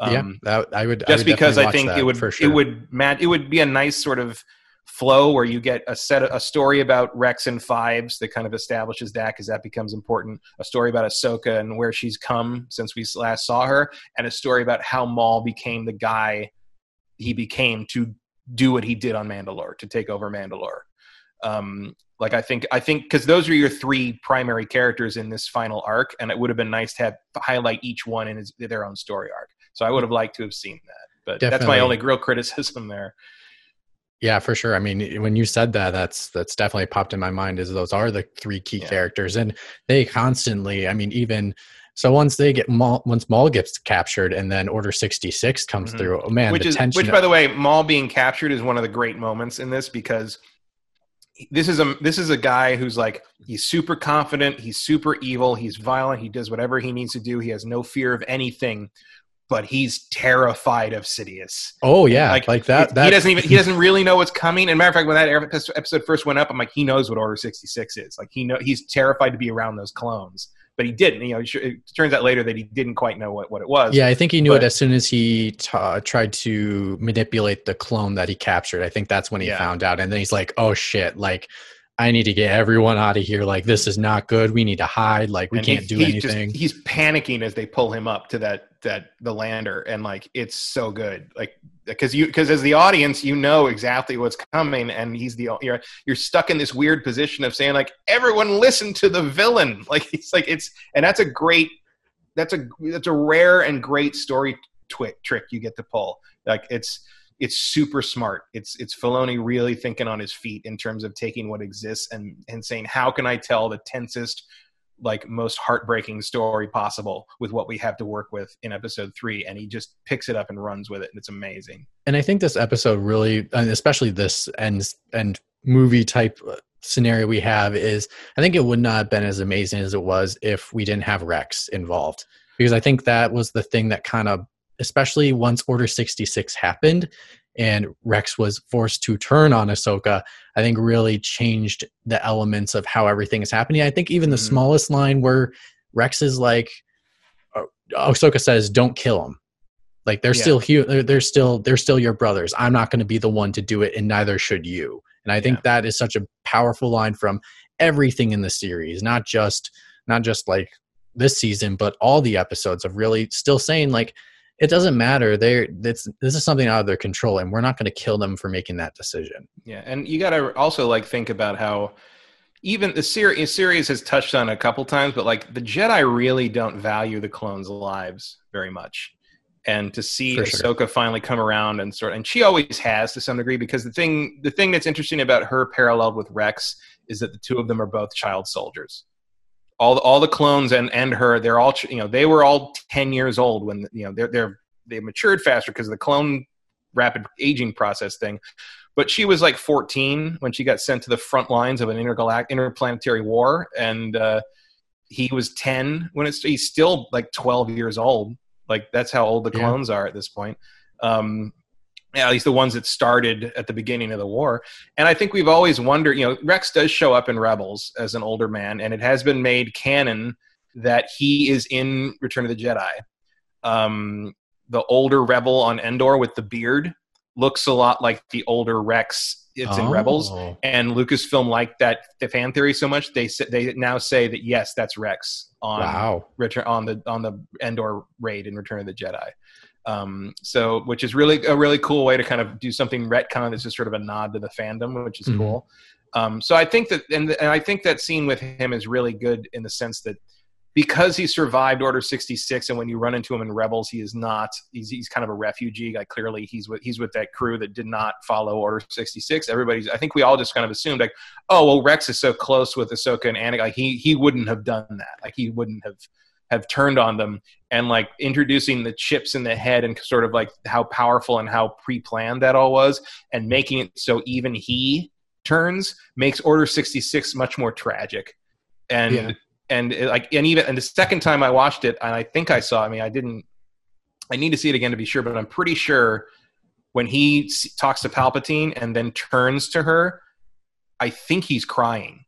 yeah, Um, that, I would just would because I think it would sure. it would match it would be a nice sort of flow where you get a set a story about Rex and Fives that kind of establishes that because that becomes important. A story about Ahsoka and where she's come since we last saw her, and a story about how Maul became the guy he became to do what he did on Mandalore to take over Mandalore. Um, like I think I think because those are your three primary characters in this final arc, and it would have been nice to have highlight each one in his, their own story arc. So I would have liked to have seen that, but that's my only real *laughs* criticism there. Yeah, for sure. I mean, when you said that, that's that's definitely popped in my mind. Is those are the three key Yeah. characters, and they constantly. I mean, even so, once they get Maul, once Maul gets captured, and then Order sixty six comes Mhm. through. Oh man, which is tension. which by the way maul being captured is one of the great moments in this because this is a this is a guy who's like he's super confident he's super evil he's violent he does whatever he needs to do he has no fear of anything but he's terrified of Sidious. oh yeah, like, that. That he doesn't even he doesn't really know what's coming. And matter of fact, when that episode first went up, I'm like, he knows what Order 66 is. Like he know he's terrified to be around those clones, but he didn't. You know, it turns out later that he didn't quite know what, what it was. Yeah, I think he knew But- it as soon as he t- uh, tried to manipulate the clone that he captured. I think that's when he Yeah. found out, and then he's like, "Oh shit!" Like, I need to get everyone out of here. Like this is not good. We need to hide. Like we And can't he- do he's anything. Just, he's panicking as they pull him up to that that the lander, and like it's so good. Like because you because as the audience, you know exactly what's coming, and he's the you're you're stuck in this weird position of saying like everyone listen to the villain. *laughs* Like it's like it's and that's a great that's a that's a rare and great story twi- trick you get to pull. Like it's it's super smart. It's it's Filoni really thinking on his feet in terms of taking what exists and and saying how can I tell the tensest like most heartbreaking story possible with what we have to work with in episode 3 and he just picks it up and runs with it and it's amazing. and I think this episode really, and especially this and and movie type uh, scenario we have is, I think it would not have been as amazing as it was if we didn't have Rex involved, because I think that was the thing that kind of, especially once Order sixty six happened, and Rex was forced to turn on Ahsoka, I think really changed the elements of how everything is happening. I think even the Mhm. smallest line where Rex is like, uh, Ahsoka says, "Don't kill him." Like they're Yeah. still hu- they're, they're still they're still your brothers. I'm not going to be the one to do it, and neither should you. And I think Yeah. that is such a powerful line from everything in the series, not just not just like this season, but all the episodes of really still saying like it doesn't matter. They're this this is something out of their control, and we're not going to kill them for making that decision. Yeah, and you got to also like think about how even the series series has touched on a couple times, but like the Jedi really don't value the clones' lives very much. And to see For sure. Ahsoka finally come around and sort, and she always has to some degree, because the thing the thing that's interesting about her paralleled with Rex is that the two of them are both child soldiers. All the, all the clones and and her, they're all you know they were all ten years old when you know they're they're they matured faster because of the clone rapid aging process thing. But she was like 14 when she got sent to the front lines of an intergalact interplanetary war and uh, he was 10 when it's he's still like 12 years old. Like that's how old the Yeah. clones are at this point. Um yeah, at least the ones that started at the beginning of the war and i think we've always wondered you know rex does show up in rebels as an older man and it has been made canon that he is in return of the jedi um the older rebel on endor with the beard looks a lot like the older rex it's in rebels Oh. and Lucasfilm liked that the fan theory so much they they now say that yes, that's Rex on Wow. return on the on the Endor raid in Return of the Jedi. Um, so which is really a really cool way to kind of do something retcon that's just sort of a nod to the fandom, which is Mhm. cool. Um, so I think that and, and I think that scene with him is really good in the sense that because he survived Order 66 and when you run into him in Rebels he is not he's, he's kind of a refugee like clearly he's with he's with that crew that did not follow Order 66 everybody's I think we all just kind of assumed like oh well Rex is so close with Ahsoka and Anakin like he he wouldn't have done that like he wouldn't have have turned on them and like introducing the chips in the head and sort of like how powerful and how pre-planned that all was and making it so even he turns makes Order 66 much more tragic and Yeah. and it, like and even and the second time I watched it and I think I saw I mean I didn't I need to see it again to be sure but I'm pretty sure when he talks to Palpatine and then turns to her I think he's crying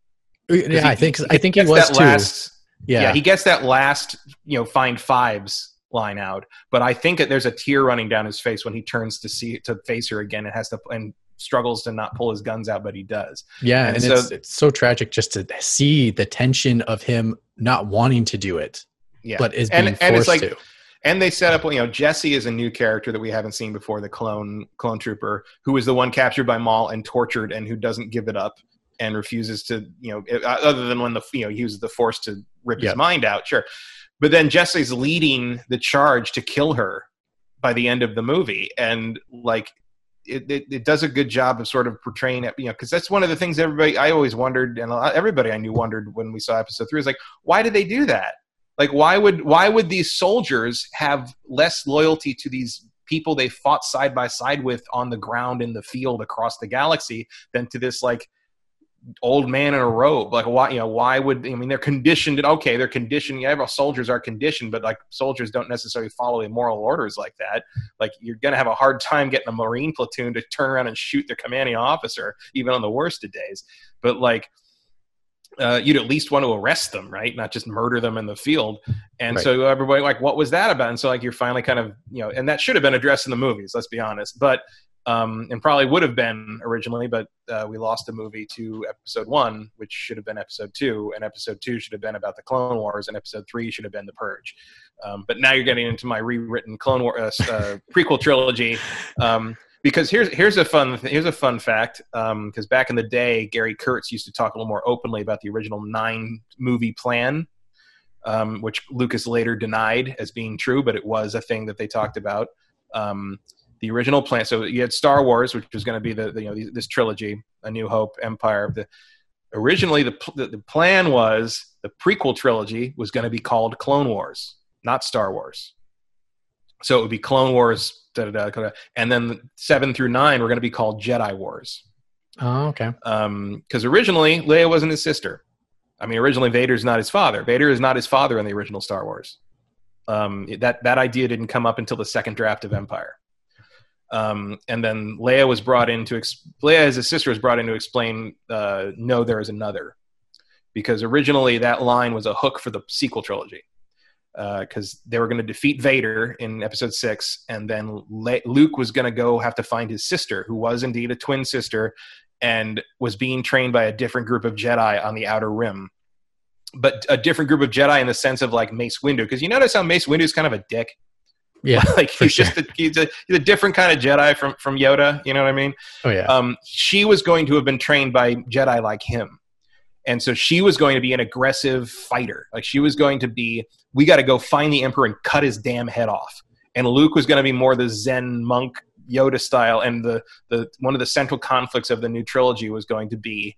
Yeah, I think I think he was that too. last yeah. yeah. he gets that last, you know, find fives line out. But I think that there's a tear running down his face when he turns to see to face her again and has to and struggles to not pull his guns out, but he does. Yeah, And and, so- it's it's so tragic just to see the tension of him not wanting to do it, Yeah. but is And- being and it's like- to. and they set up, you know, Jesse is a new character that we haven't seen before, the clone clone trooper, who is the one captured by Maul and tortured and who doesn't give it up and refuses to, you know, uh, other than when the you know he uses the force to rip his mind out, sure. But then Jesse's leading the charge to kill her by the end of the movie, and like it, it, it does a good job of sort of portraying it, you know, because that's one of the things everybody I always wondered, and a lot- everybody I knew wondered when we saw episode three is like, why did they do that? Like, why would why would these soldiers have less loyalty to these people they fought side by side with on the ground in the field across the galaxy than to this like old man in a robe like why you know why would i mean they're conditioned okay they're conditioned yeah soldiers are conditioned but like soldiers don't necessarily follow immoral orders like that like you're gonna have a hard time getting a marine platoon to turn around and shoot their commanding officer even on the worst of days but like uh, you'd at least want to arrest them, right? Not just murder them in the field. And Right. so everybody like, what was that about? And so like you're finally kind of you know, and that should have been addressed in the movies. Let's be honest, but um, and probably would have been originally, but uh, we lost the movie to episode one, which should have been episode two, and episode two should have been about the Clone Wars, and episode three should have been the Purge. Um, but now you're getting into my rewritten Clone War uh, uh, prequel trilogy. Um, because here's here's a fun here's a fun fact. Because back in the day, Gary Kurtz used to talk a little more openly about the original nine movie plan, um, which Lucas later denied as being true, but it was a thing that they talked about. Um, the original plan. So you had Star Wars, which was going to be the, the you know this trilogy, A New Hope, Empire. The originally the the, the plan was the prequel trilogy was going to be called Clone Wars, not Star Wars. So it would be Clone Wars, da, da, da, da, and then seven through nine were going to be called Jedi Wars. Oh, okay. Because originally Leia wasn't his sister. I mean, originally Vader's not his father. Vader is not his father in the original Star Wars. Um, that that idea didn't come up until the second draft of Empire. Um, and then Leia was brought in to ex- Leia as a sister was brought in to explain uh, no, there is another, because originally that line was a hook for the sequel trilogy. Because they were going to defeat Vader in Episode Six, and then Le- Luke was going to go have to find his sister, who was indeed a twin sister, and was being trained by a different group of Jedi on the Outer Rim. But a different group of Jedi in the sense of like Mace Windu, because you notice how Mace Windu is kind of a dick. Yeah. *laughs* like he's sure. just a, he's a he's a different kind of Jedi from from Yoda. You know what I mean? Oh yeah. Um, she was going to have been trained by Jedi like him, and so she was going to be an aggressive fighter. Like she was going to be, we got to go find the Emperor and cut his damn head off. And Luke was going to be more the Zen monk Yoda style, and the the one of the central conflicts of the new trilogy was going to be.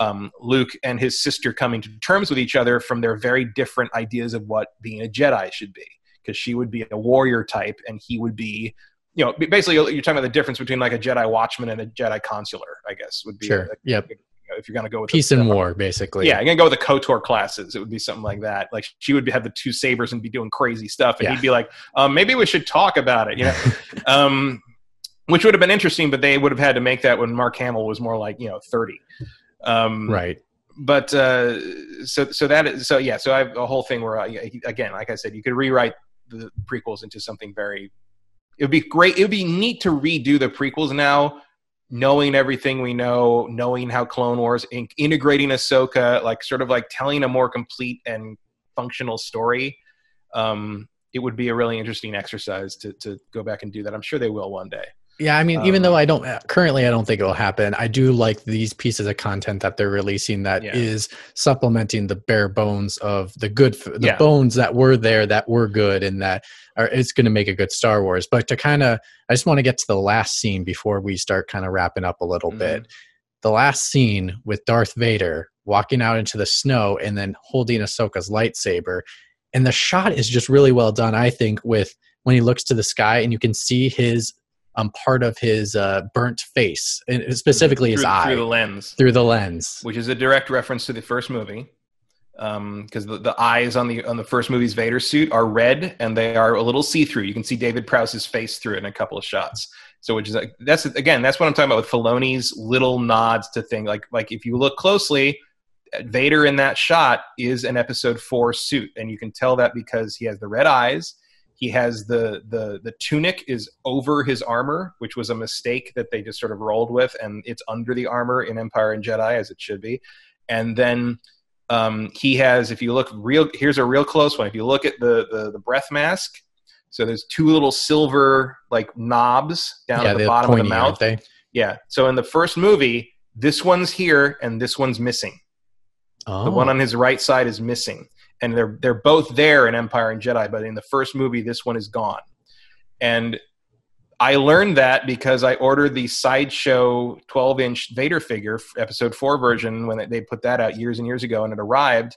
Um, Luke and his sister coming to terms with each other from their very different ideas of what being a Jedi should be because she would be a warrior type and he would be you know basically you're talking about the difference between like a jedi watchman and a jedi consular i guess would be Sure. like, Yep. you know, if you're going to go with Peace the, and war, basically. yeah, you're gonna go with the Kotor classes. It would be something like that. Like she would have the two sabers and be doing crazy stuff, and Yeah. he'd be like, um, "Maybe we should talk about it," you know, *laughs* um, which would have been interesting. But they would have had to make that when Mark Hamill was more like you know thirty. Um, Right. but uh, so so that is so yeah so I have a whole thing where I, again like I said you could rewrite the prequels into something very it would be great it would be neat to redo the prequels now knowing everything we know knowing how Clone Wars in- integrating Ahsoka like sort of like telling a more complete and functional story. Um, it would be a really interesting exercise to to go back and do that. I'm sure they will one day Yeah, I mean, even Um, though I don't currently, I don't think it will happen. I do like these pieces of content that they're releasing that is Yeah. supplementing the bare bones of the good, the Yeah. bones that were there that were good, and that are it's going to make a good Star Wars. But to kind of, I just want to get to the last scene before we start kind of wrapping up a little Mhm. bit. The last scene with Darth Vader walking out into the snow and then holding Ahsoka's lightsaber, and the shot is just really well done. I think with when he looks to the sky and you can see his um part of his uh, burnt face, and specifically his through, eye through the lens through the lens. which is a direct reference to the first movie because the, the eyes on the on the first movie's Vader suit are red and they are a little see through. You can see David Prowse's face through it in a couple of shots. So, which is like that's again that's what I'm talking about with Filoni's little nods to things like like if you look closely, Vader in that shot is an Episode Four suit, and you can tell that because he has the red eyes. He has the the the tunic is over his armor, which was a mistake that they just sort of rolled with, and it's under the armor in Empire and Jedi as it should be. And then um, he has, if you look real, here's a real close one. If you look at the the, the breath mask, so there's two little silver like knobs down yeah, at the bottom of the pointy, mouth. aren't they? Yeah. So in the first movie, this one's here and this one's missing. Oh, The one on his right side is missing, and they're they're both there in Empire and Jedi. But in the first movie, this one is gone. And I learned that because I ordered the sideshow 12 inch Vader figure, Episode Four version, when they put that out years and years ago, and it arrived,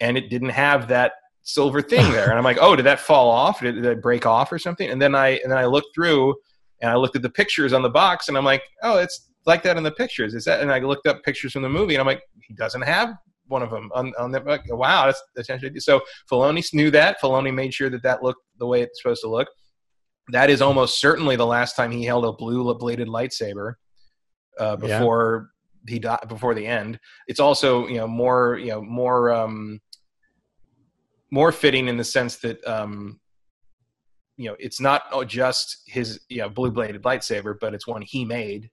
and it didn't have that silver thing there. And I'm like, oh, did that fall off? Did, did it break off or something? And then I and then I looked through, and I looked at the pictures on the box, and I'm like, oh, it's like that in the pictures. Is that? And I looked up pictures from the movie, and I'm like, he doesn't have one of them on, on the like, wow that's essentially so Filoni knew that Filoni made sure that that looked the way it's supposed to look that is almost certainly the last time he held a blue bladed lightsaber uh, Yeah. before he died before the end. It's also you know more you know more um, more fitting in the sense that um, you know it's not just his you know blue bladed lightsaber, but it's one he made.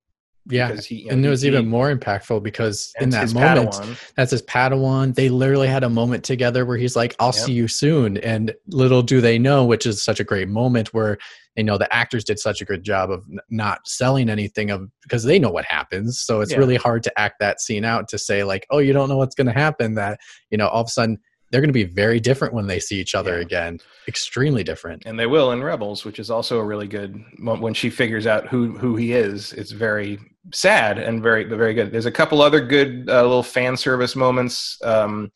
Yeah, he, and it was even more impactful because in that moment, Padawan. that's his Padawan. They literally had a moment together where he's like, "I'll yep. see you soon," and little do they know, which is such a great moment where you know the actors did such a good job of not selling anything of because they know what happens. So it's yeah. really hard to act that scene out to say like, "Oh, you don't know what's going to happen." That you know, all of a sudden they're going to be very different when they see each other yeah. again. Extremely different. And they will in rebels which is also a really good when she figures out who who he is it's very sad and very very good. There's a couple other good uh, little fan service moments um,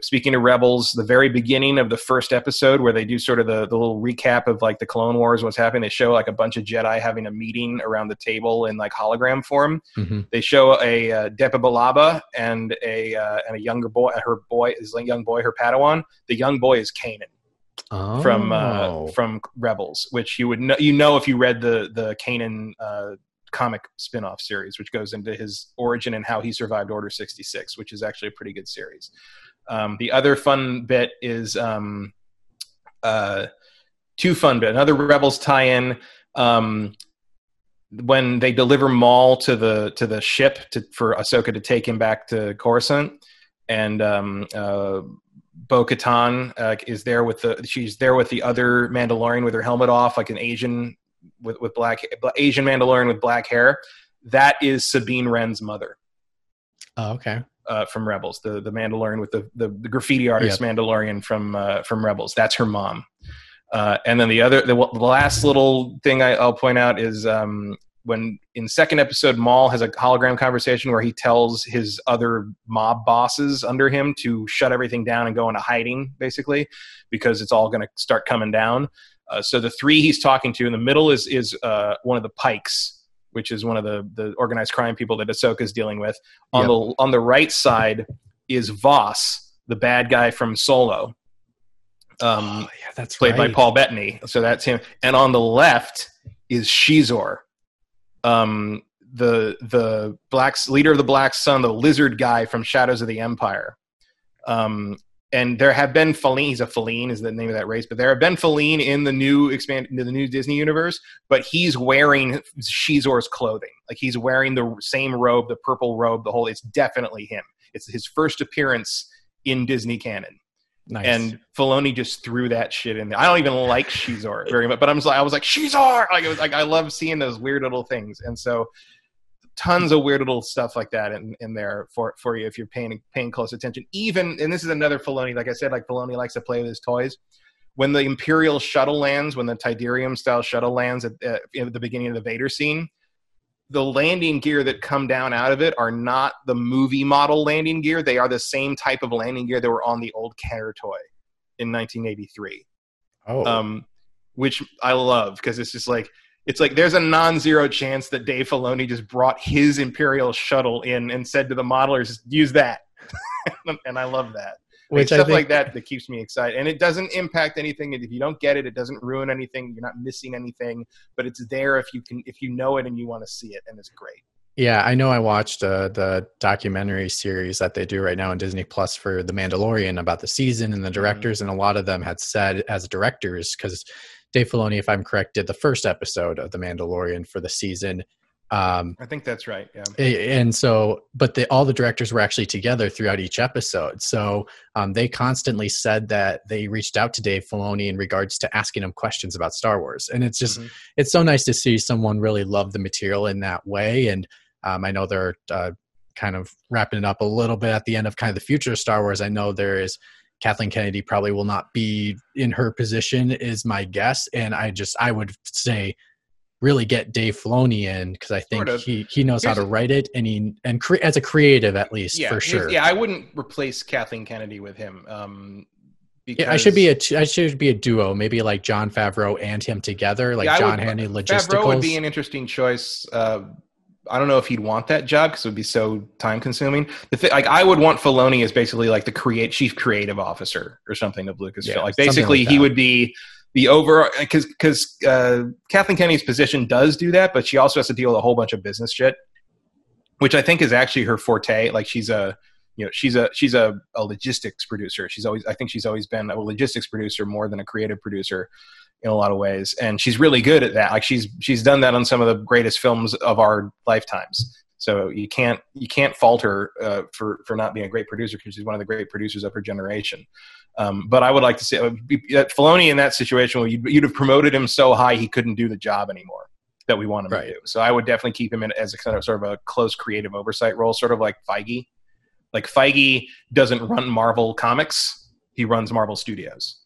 speaking of rebels the very beginning of the first episode where they do sort of the, the little recap of like the clone wars what's happening they show like a bunch of jedi having a meeting around the table in like hologram form mm-hmm. they show a uh, depa Billaba and a uh, and a younger boy her boy is a young boy her padawan the young boy is kanan oh. from uh, oh. from rebels which you would know you know if you read the the kanan uh, comic spin-off series which goes into his origin and how he survived order 66 which is actually a pretty good series um, the other fun bit is um, uh, two fun bit. Another Rebels tie-in um, when they deliver Maul to the to the ship to, for Ahsoka to take him back to Coruscant, and um, uh, Bo Katan uh, is there with the she's there with the other Mandalorian with her helmet off, like an Asian with with black Asian Mandalorian with black hair. That is Sabine Wren's mother. Oh, okay uh, from Rebels, the the Mandalorian with the the, the graffiti artist yep. Mandalorian from uh, from Rebels. That's her mom. Uh, and then the other, the, the last little thing I, will point out is um, when in second episode, Maul has a hologram conversation where he tells his other mob bosses under him to shut everything down and go into hiding, basically, because it's all going to start coming down. Uh, so the three he's talking to in the middle is is uh, one of the Pikes, which is one of the the organized crime people that Ahsoka is dealing with. On yep. the on the right side is Vos, the bad guy from Solo. Um, oh, yeah, that's played right. by Paul Bettany. So that's him. And on the left is Xizor, um, the the black leader of the Black Sun, the lizard guy from Shadows of the Empire. Um, and there have been Falleen. He's a Falleen is the name of that race, but there have been Falleen in the new expand in the new Disney universe. But he's wearing Xizor's clothing, like he's wearing the same robe, the purple robe, the whole. It's definitely him. It's his first appearance in Disney canon. Nice. And Filoni just threw that shit in there. I don't even like Xizor very much, but I'm just like, I was like Xizor. Like it was like I love seeing those weird little things, and so tons of weird little stuff like that in, in there for, for you if you're paying paying close attention. Even and this is another Filoni, like I said, like Filoni likes to play with his toys. When the Imperial shuttle lands, when the Tydirium style shuttle lands at, at, at the beginning of the Vader scene, the landing gear that come down out of it are not the movie model landing gear. They are the same type of landing gear that were on the old Kenner toy in 1983. Oh. Um, which I love because it's just like it's like there's a non-zero chance that Dave Filoni just brought his Imperial shuttle in and said to the modelers, "Use that," *laughs* and I love that. Which stuff think, like that that keeps me excited, and it doesn't impact anything. If you don't get it, it doesn't ruin anything. You're not missing anything, but it's there if you can, if you know it and you want to see it, and it's great. Yeah, I know. I watched uh, the documentary series that they do right now on Disney Plus for The Mandalorian about the season and the mm-hmm. directors, mm-hmm. and a lot of them had said as directors because Dave Filoni, if I'm correct, did the first episode of The Mandalorian for the season. Um, I think that's right. Yeah. And so, but the, all the directors were actually together throughout each episode. So um, they constantly said that they reached out to Dave Filoni in regards to asking him questions about Star Wars. And it's just, mm-hmm. it's so nice to see someone really love the material in that way. And um, I know they're uh, kind of wrapping it up a little bit at the end of kind of the future of Star Wars. I know there is Kathleen Kennedy probably will not be in her position, is my guess. And I just, I would say, really get Dave Filoni in because I think sort of. he he knows here's how to write it and he and cre- as a creative at least yeah, for sure. Yeah, I wouldn't replace Kathleen Kennedy with him. Um, because... Yeah, I should be a I should be a duo, maybe like Jon Favreau and him together, like yeah, John Handy Logisticals. Favreau would be an interesting choice. Uh, I don't know if he'd want that job because it would be so time consuming. The th- like I would want Filoni as basically like the create chief creative officer or something of Lucasfilm. Yeah, like basically like he would be the over because because uh, Kathleen Kennedy's position does do that, but she also has to deal with a whole bunch of business shit. which I think is actually her forte. Like she's a you know she's a she's a, a logistics producer. She's always I think she's always been a logistics producer more than a creative producer in a lot of ways, and she's really good at that. Like she's she's done that on some of the greatest films of our lifetimes. So you can't you can't fault her uh, for for not being a great producer because she's one of the great producers of her generation. Um, but I would like to say that Filoni in that situation, well, you'd, you'd, have promoted him so high he couldn't do the job anymore that we want him right. to do. So I would definitely keep him in as a kind of sort of a close creative oversight role, sort of like Feige. Like Feige doesn't run Marvel Comics; he runs Marvel Studios.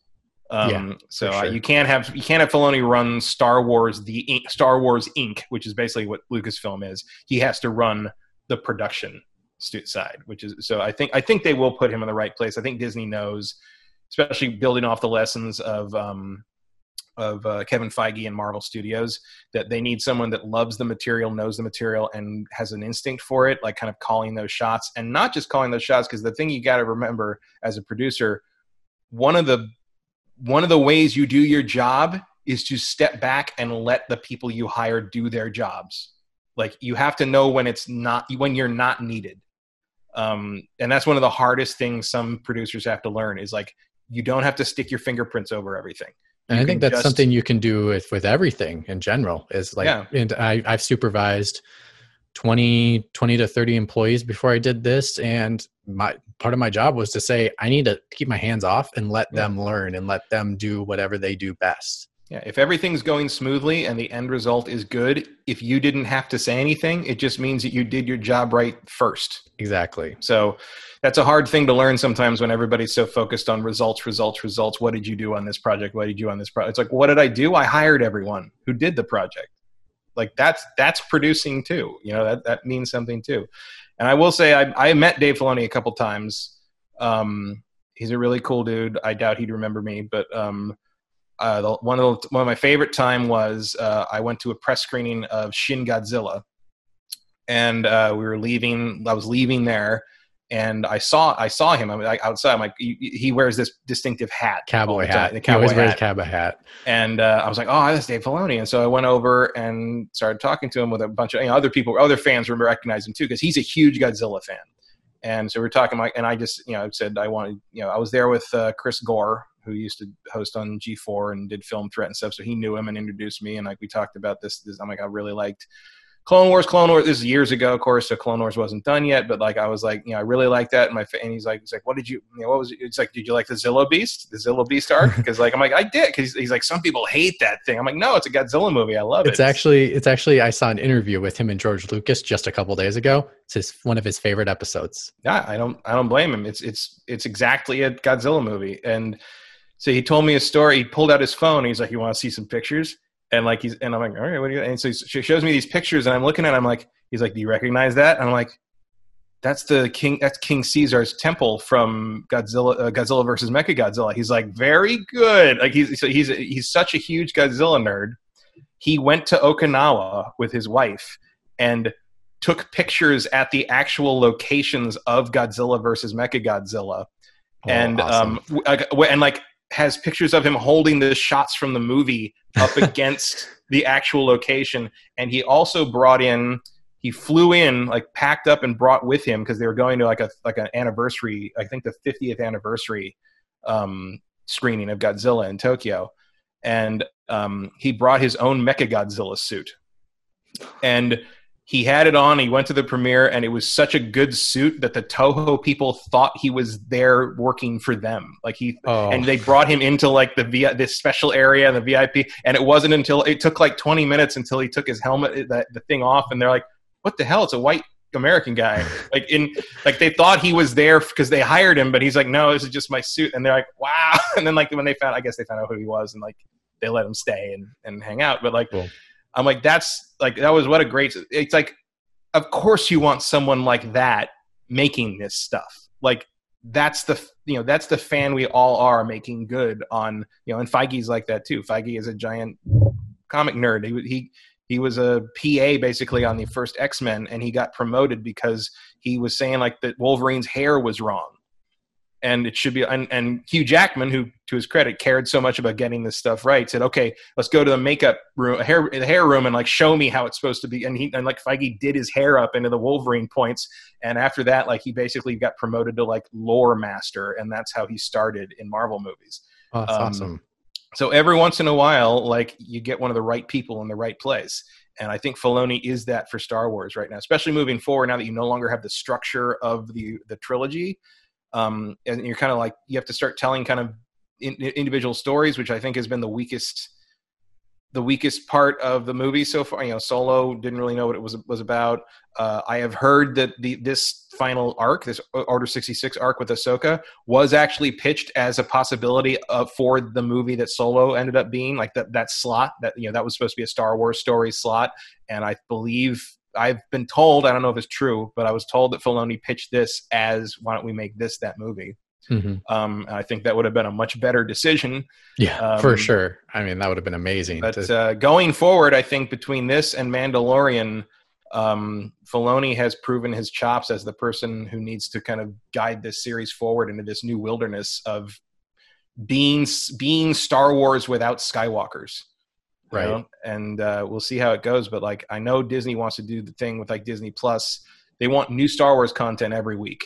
Um, yeah, so uh, sure. uh, you can't have you can't have Filoni run Star Wars the Star Wars Inc., which is basically what Lucasfilm is. He has to run the production side, which is so. I think I think they will put him in the right place. I think Disney knows, especially building off the lessons of um, of uh, Kevin Feige and Marvel Studios, that they need someone that loves the material, knows the material, and has an instinct for it, like kind of calling those shots, and not just calling those shots. Because the thing you got to remember as a producer, one of the one of the ways you do your job is to step back and let the people you hire do their jobs. Like you have to know when it's not when you're not needed. Um, and that's one of the hardest things some producers have to learn is like you don't have to stick your fingerprints over everything. And I think that's just, something you can do with with everything in general. Is like, yeah. and I I've supervised 20 20 to 30 employees before i did this and my part of my job was to say i need to keep my hands off and let yeah. them learn and let them do whatever they do best. Yeah if everything's going smoothly and the end result is good if you didn't have to say anything it just means that you did your job right first. Exactly. So that's a hard thing to learn sometimes when everybody's so focused on results results results. What did you do on this project? What did you do on this project it's like what did i do? I hired everyone who did the project. Like that's that's producing too. You know that that means something too. And I will say I I met Dave Filoni a couple times. Um, he's a really cool dude. I doubt he'd remember me, but um, uh, the, one of the, one of my favorite time was uh, I went to a press screening of Shin Godzilla, and uh, we were leaving. I was leaving there, and I saw I saw him. I'm like outside. I'm like he, he wears this distinctive hat, cowboy hat. The cowboy he always hat. wears cowboy hat. And uh, I was like, oh, that's Dave Filoni. And so I went over and started talking to him with a bunch of you know, other people, other fans were recognizing him too because he's a huge Godzilla fan. And so we are talking like, and I just you know I said I wanted you know I was there with uh, Chris Gore who used to host on G4 and did film threat and stuff. So he knew him and introduced me, and like we talked about this. this I'm like I really liked Clone Wars, Clone Wars. This is years ago, of course, so Clone Wars wasn't done yet. But like, I was like, you know, I really like that. And my and he's like, he's like, what did you, you know, what was it? It's like, did you like the Zilla Beast, the Zilla Beast arc? *laughs* Because like, I'm like, I did. Because he's like, some people hate that thing. I'm like, no, it's a Godzilla movie. I love it. It's actually, it's actually, I saw an interview with him and George Lucas just a couple days ago. It's his one of his favorite episodes. Yeah, I don't, I don't blame him. It's, it's, it's exactly a Godzilla movie. And so he told me a story. He pulled out his phone. he's like, you want to see some pictures? And like he's and I'm like, all right, what do you? And so she shows me these pictures, and I'm looking at. it, I'm like, He's like, "Do you recognize that?" And I'm like, "That's the king. That's King Caesar's temple from Godzilla. Uh, Godzilla versus Mechagodzilla." He's like, "Very good." Like he's so he's he's such a huge Godzilla nerd. He went to Okinawa with his wife and took pictures at the actual locations of Godzilla versus Mechagodzilla, oh, and awesome. um and like has pictures of him holding the shots from the movie up *laughs* against the actual location. And he also brought in he flew in like packed up and brought with him because they were going to like a like an anniversary i think the 50th anniversary um, screening of godzilla in tokyo. And um, he brought his own mecha godzilla suit. And he had it on he went to the premiere and it was such a good suit that the toho people thought he was there working for them like he oh. and they brought him into like the v this special area and the vip and it wasn't until it took like 20 minutes until he took his helmet uh, that the thing off and they're like what the hell? It's a white American guy. *laughs* like in like they thought he was there because they hired him, but he's like, no, this is just my suit. And they're like, wow. *laughs* And then like when they found, I guess they found out who he was, and like they let him stay and and hang out. But like, cool. I'm like, that's like that was what a great. It's like, of course you want someone like that making this stuff. Like that's the you know that's the fan we all are making good on you know and Feige's like that too. Feige is a giant comic nerd. He he he was a PA basically on the first X Men, and he got promoted because he was saying like that Wolverine's hair was wrong. And it should be and, and hugh jackman who to his credit cared so much about getting this stuff right said okay let's go to the makeup room hair the hair room and like show me how it's supposed to be. And he and like feige did his hair up into the wolverine points and after that like he basically got promoted to like lore master and that's how he started in marvel movies. Oh, that's um, awesome. so every once in a while like you get one of the right people in the right place and I think Filoni is that for Star Wars right now, especially moving forward. Now that you no longer have the structure of the the trilogy, um, and you're kind of like you have to start telling kind of in, individual stories, which I think has been the weakest the weakest part of the movie so far. You know, Solo didn't really know what it was was about. Uh, I have heard that the this final arc, this Order sixty six arc with Ahsoka, was actually pitched as a possibility of, for the movie that Solo ended up being, like that that slot that you know that was supposed to be a Star Wars story slot, and I believe I've been told, I don't know if it's true, but I was told that Filoni pitched this as why don't we make this that movie? Mm-hmm. Um, I think that would have been a much better decision. Yeah, um, for sure. I mean, that would have been amazing. But to... uh, going forward, I think between this and Mandalorian, um, Filoni has proven his chops as the person who needs to kind of guide this series forward into this new wilderness of being being Star Wars without Skywalkers right. know? and uh, we'll see how it goes but like i know disney wants to do the thing with like disney plus. They want new star wars content every week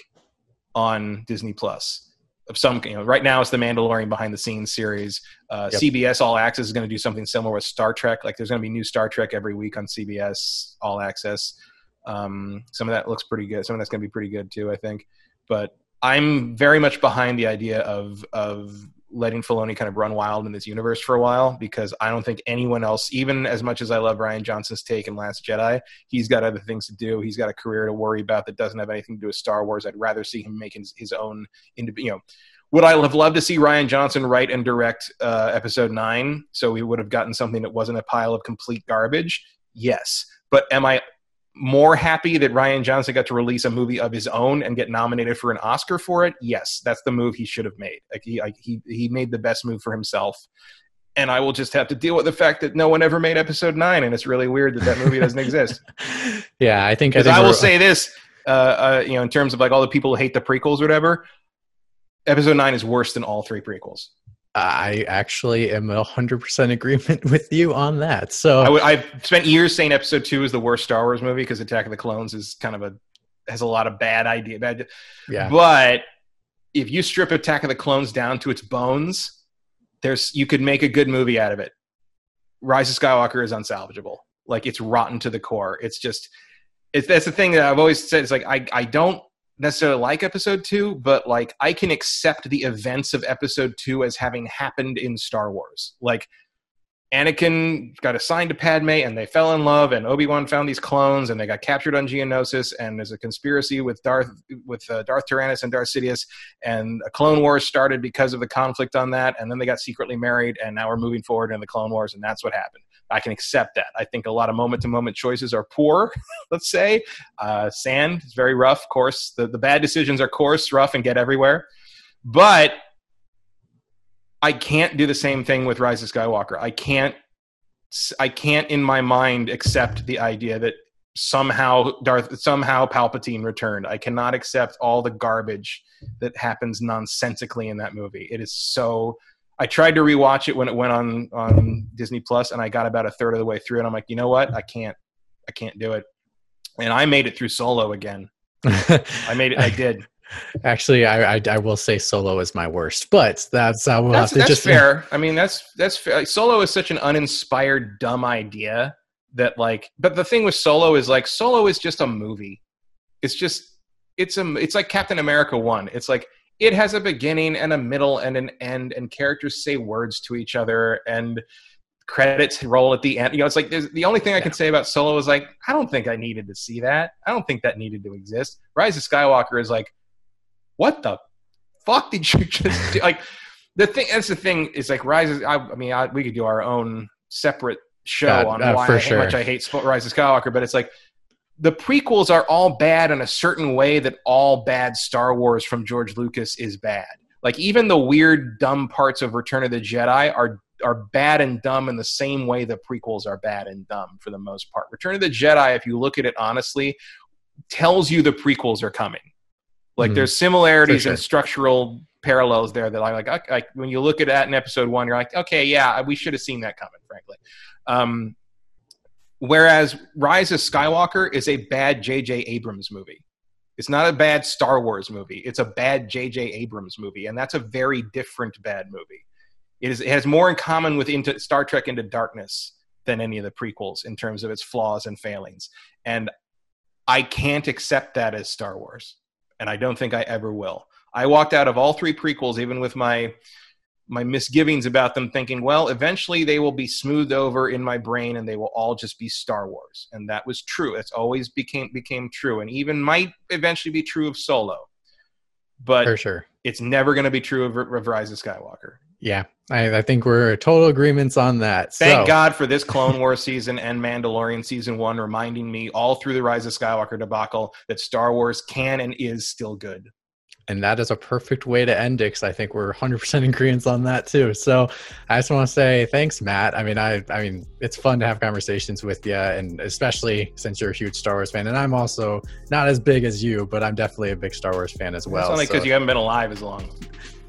on disney plus of some you know right now it's the mandalorian behind the scenes series. Uh, yep. cbs all access is going to do something similar with star trek. Like there's going to be new star trek every week on cbs all access. Um, some of that looks pretty good. Some of that's going to be pretty good too i think. But i'm very much behind the idea of of letting Filoni kind of run wild in this universe for a while because I don't think anyone else, even as much as I love Rian Johnson's take in Last Jedi, he's got other things to do. He's got a career to worry about that doesn't have anything to do with Star Wars. I'd rather see him making his, his own, you know, would I have loved to see Rian Johnson write and direct uh, episode nine so we would have gotten something that wasn't a pile of complete garbage? Yes. But am I more happy that Rian Johnson got to release a movie of his own and get nominated for an Oscar for it? Yes, that's the move he should have made. Like he, he, he made the best move for himself. And I will just have to deal with the fact that no one ever made episode nine, and it's really weird that that movie doesn't *laughs* exist. Yeah, I think I, think I will say this, uh, uh, you know, in terms of like all the people who hate the prequels or whatever, episode nine is worse than all three prequels. I actually am a hundred percent agreement *laughs* with you on that. So I w- I've spent years saying Episode Two is the worst Star Wars movie because Attack of the Clones is kind of a has a lot of bad idea. Bad, yeah. But if you strip Attack of the Clones down to its bones, there's you could make a good movie out of it. Rise of Skywalker is unsalvageable. Like it's rotten to the core. It's just it's that's the thing that I've always said. It's like I I don't necessarily like episode two, but like I can accept the events of episode two as having happened in Star Wars. Like Anakin got assigned to Padme and they fell in love and Obi-Wan found these clones and they got captured on Geonosis and there's a conspiracy with Darth with uh, Darth Tyrannus and Darth Sidious and a Clone Wars started because of the conflict on that and then they got secretly married and now we're moving forward in the Clone Wars and that's what happened. I can accept that. I think a lot of moment to moment choices are poor, *laughs* let's say. Uh, sand is very rough, course. The, the bad decisions are coarse, rough, and get everywhere. But I can't do the same thing with Rise of Skywalker. I can't I can't in my mind accept the idea that somehow Darth somehow Palpatine returned. I cannot accept all the garbage that happens nonsensically in that movie. It is so I tried to rewatch it when it went on on Disney Plus, and I got about a third of the way through, and I'm like, you know what? I can't, I can't do it. And I made it through Solo again. I made it. I did. *laughs* Actually, I, I, I will say Solo is my worst, but that's I will that's, have to that's just fair. I mean, that's that's fair. Solo is such an uninspired, dumb idea that like. But the thing with Solo is like Solo is just a movie. It's just it's a it's like Captain America one. It's like it has a beginning and a middle and an end and characters say words to each other and credits roll at the end. You know it's like the only thing i can say about solo is like i don't think i needed to see that. I don't think that needed to exist. Rise of skywalker is like what the fuck did you *laughs* just do? Like the thing that's the thing is like rise of, I, I mean I, we could do our own separate show God, on uh, why I, sure. how much i hate rise of skywalker but it's like the prequels are all bad in a certain way that all bad Star Wars from George Lucas is bad. Like even the weird dumb parts of Return of the Jedi are are bad and dumb in the same way the prequels are bad and dumb for the most part. Return of the Jedi, if you look at it honestly, tells you the prequels are coming. Like Mhm. there's similarities sure. and structural parallels there that I like. I, like when you look at that in episode one, you're like, okay, yeah, we should have seen that coming, frankly. Um, whereas Rise of Skywalker is a bad J.J. Abrams movie. It's not a bad Star Wars movie. It's a bad J.J. Abrams movie, and that's a very different bad movie. It, is, it has more in common with into Star Trek Into Darkness than any of the prequels in terms of its flaws and failings. And I can't accept that as Star Wars, and I don't think I ever will. I walked out of all three prequels, even with my my misgivings about them, thinking, well, eventually they will be smoothed over in my brain, and they will all just be Star Wars. And that was true. It's always became became true, and even might eventually be true of Solo. But For sure. it's never going to be true of, of Rise of Skywalker. Yeah, I, I think we're total agreements on that. Thank so, God for this Clone war *laughs* season and Mandalorian season one, reminding me all through the Rise of Skywalker debacle that Star Wars can and is still good. And that is a perfect way to end it because I think we're 100% *laughs* in agreement on that too. So I just want to say thanks, Matt. I mean, I, I mean, it's fun to have conversations with you, and especially since you're a huge Star Wars fan, and I'm also not as big as you, but I'm definitely a big Star Wars fan as well. It's only so, because you haven't been alive as long.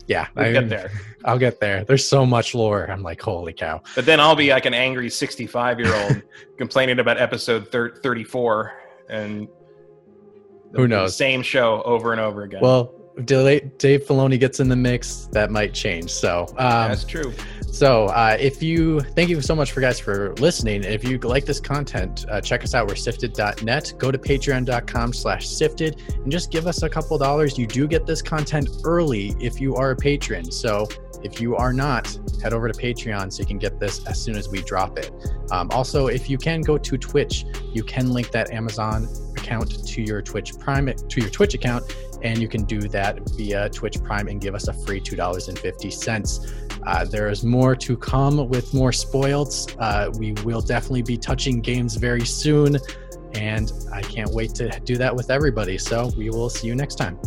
yeah, We'll I get there. I'll get there. There's so much lore. I'm like, holy cow. But then I'll be like an angry 65 year old *laughs* complaining about episode thir- 34 and Who knows? the same show over and over again. Well, Dave Dave Filoni gets in the mix, that might change. So, um, that's true. So, uh, if you thank you so much for guys for listening. If you like this content, uh, check us out. We're sifted.net. Go to patreon.com slash sifted and just give us a couple dollars. You do get this content early if you are a patron. So, if you are not, head over to Patreon so you can get this as soon as we drop it. Um, also, if you can go to Twitch, you can link that Amazon account to your Twitch Prime to your Twitch account, and you can do that via Twitch Prime and give us a free $2.50. Uh, there is more to come with more spoils. Uh, we will definitely be touching games very soon. And I can't wait to do that with everybody. So we will see you next time.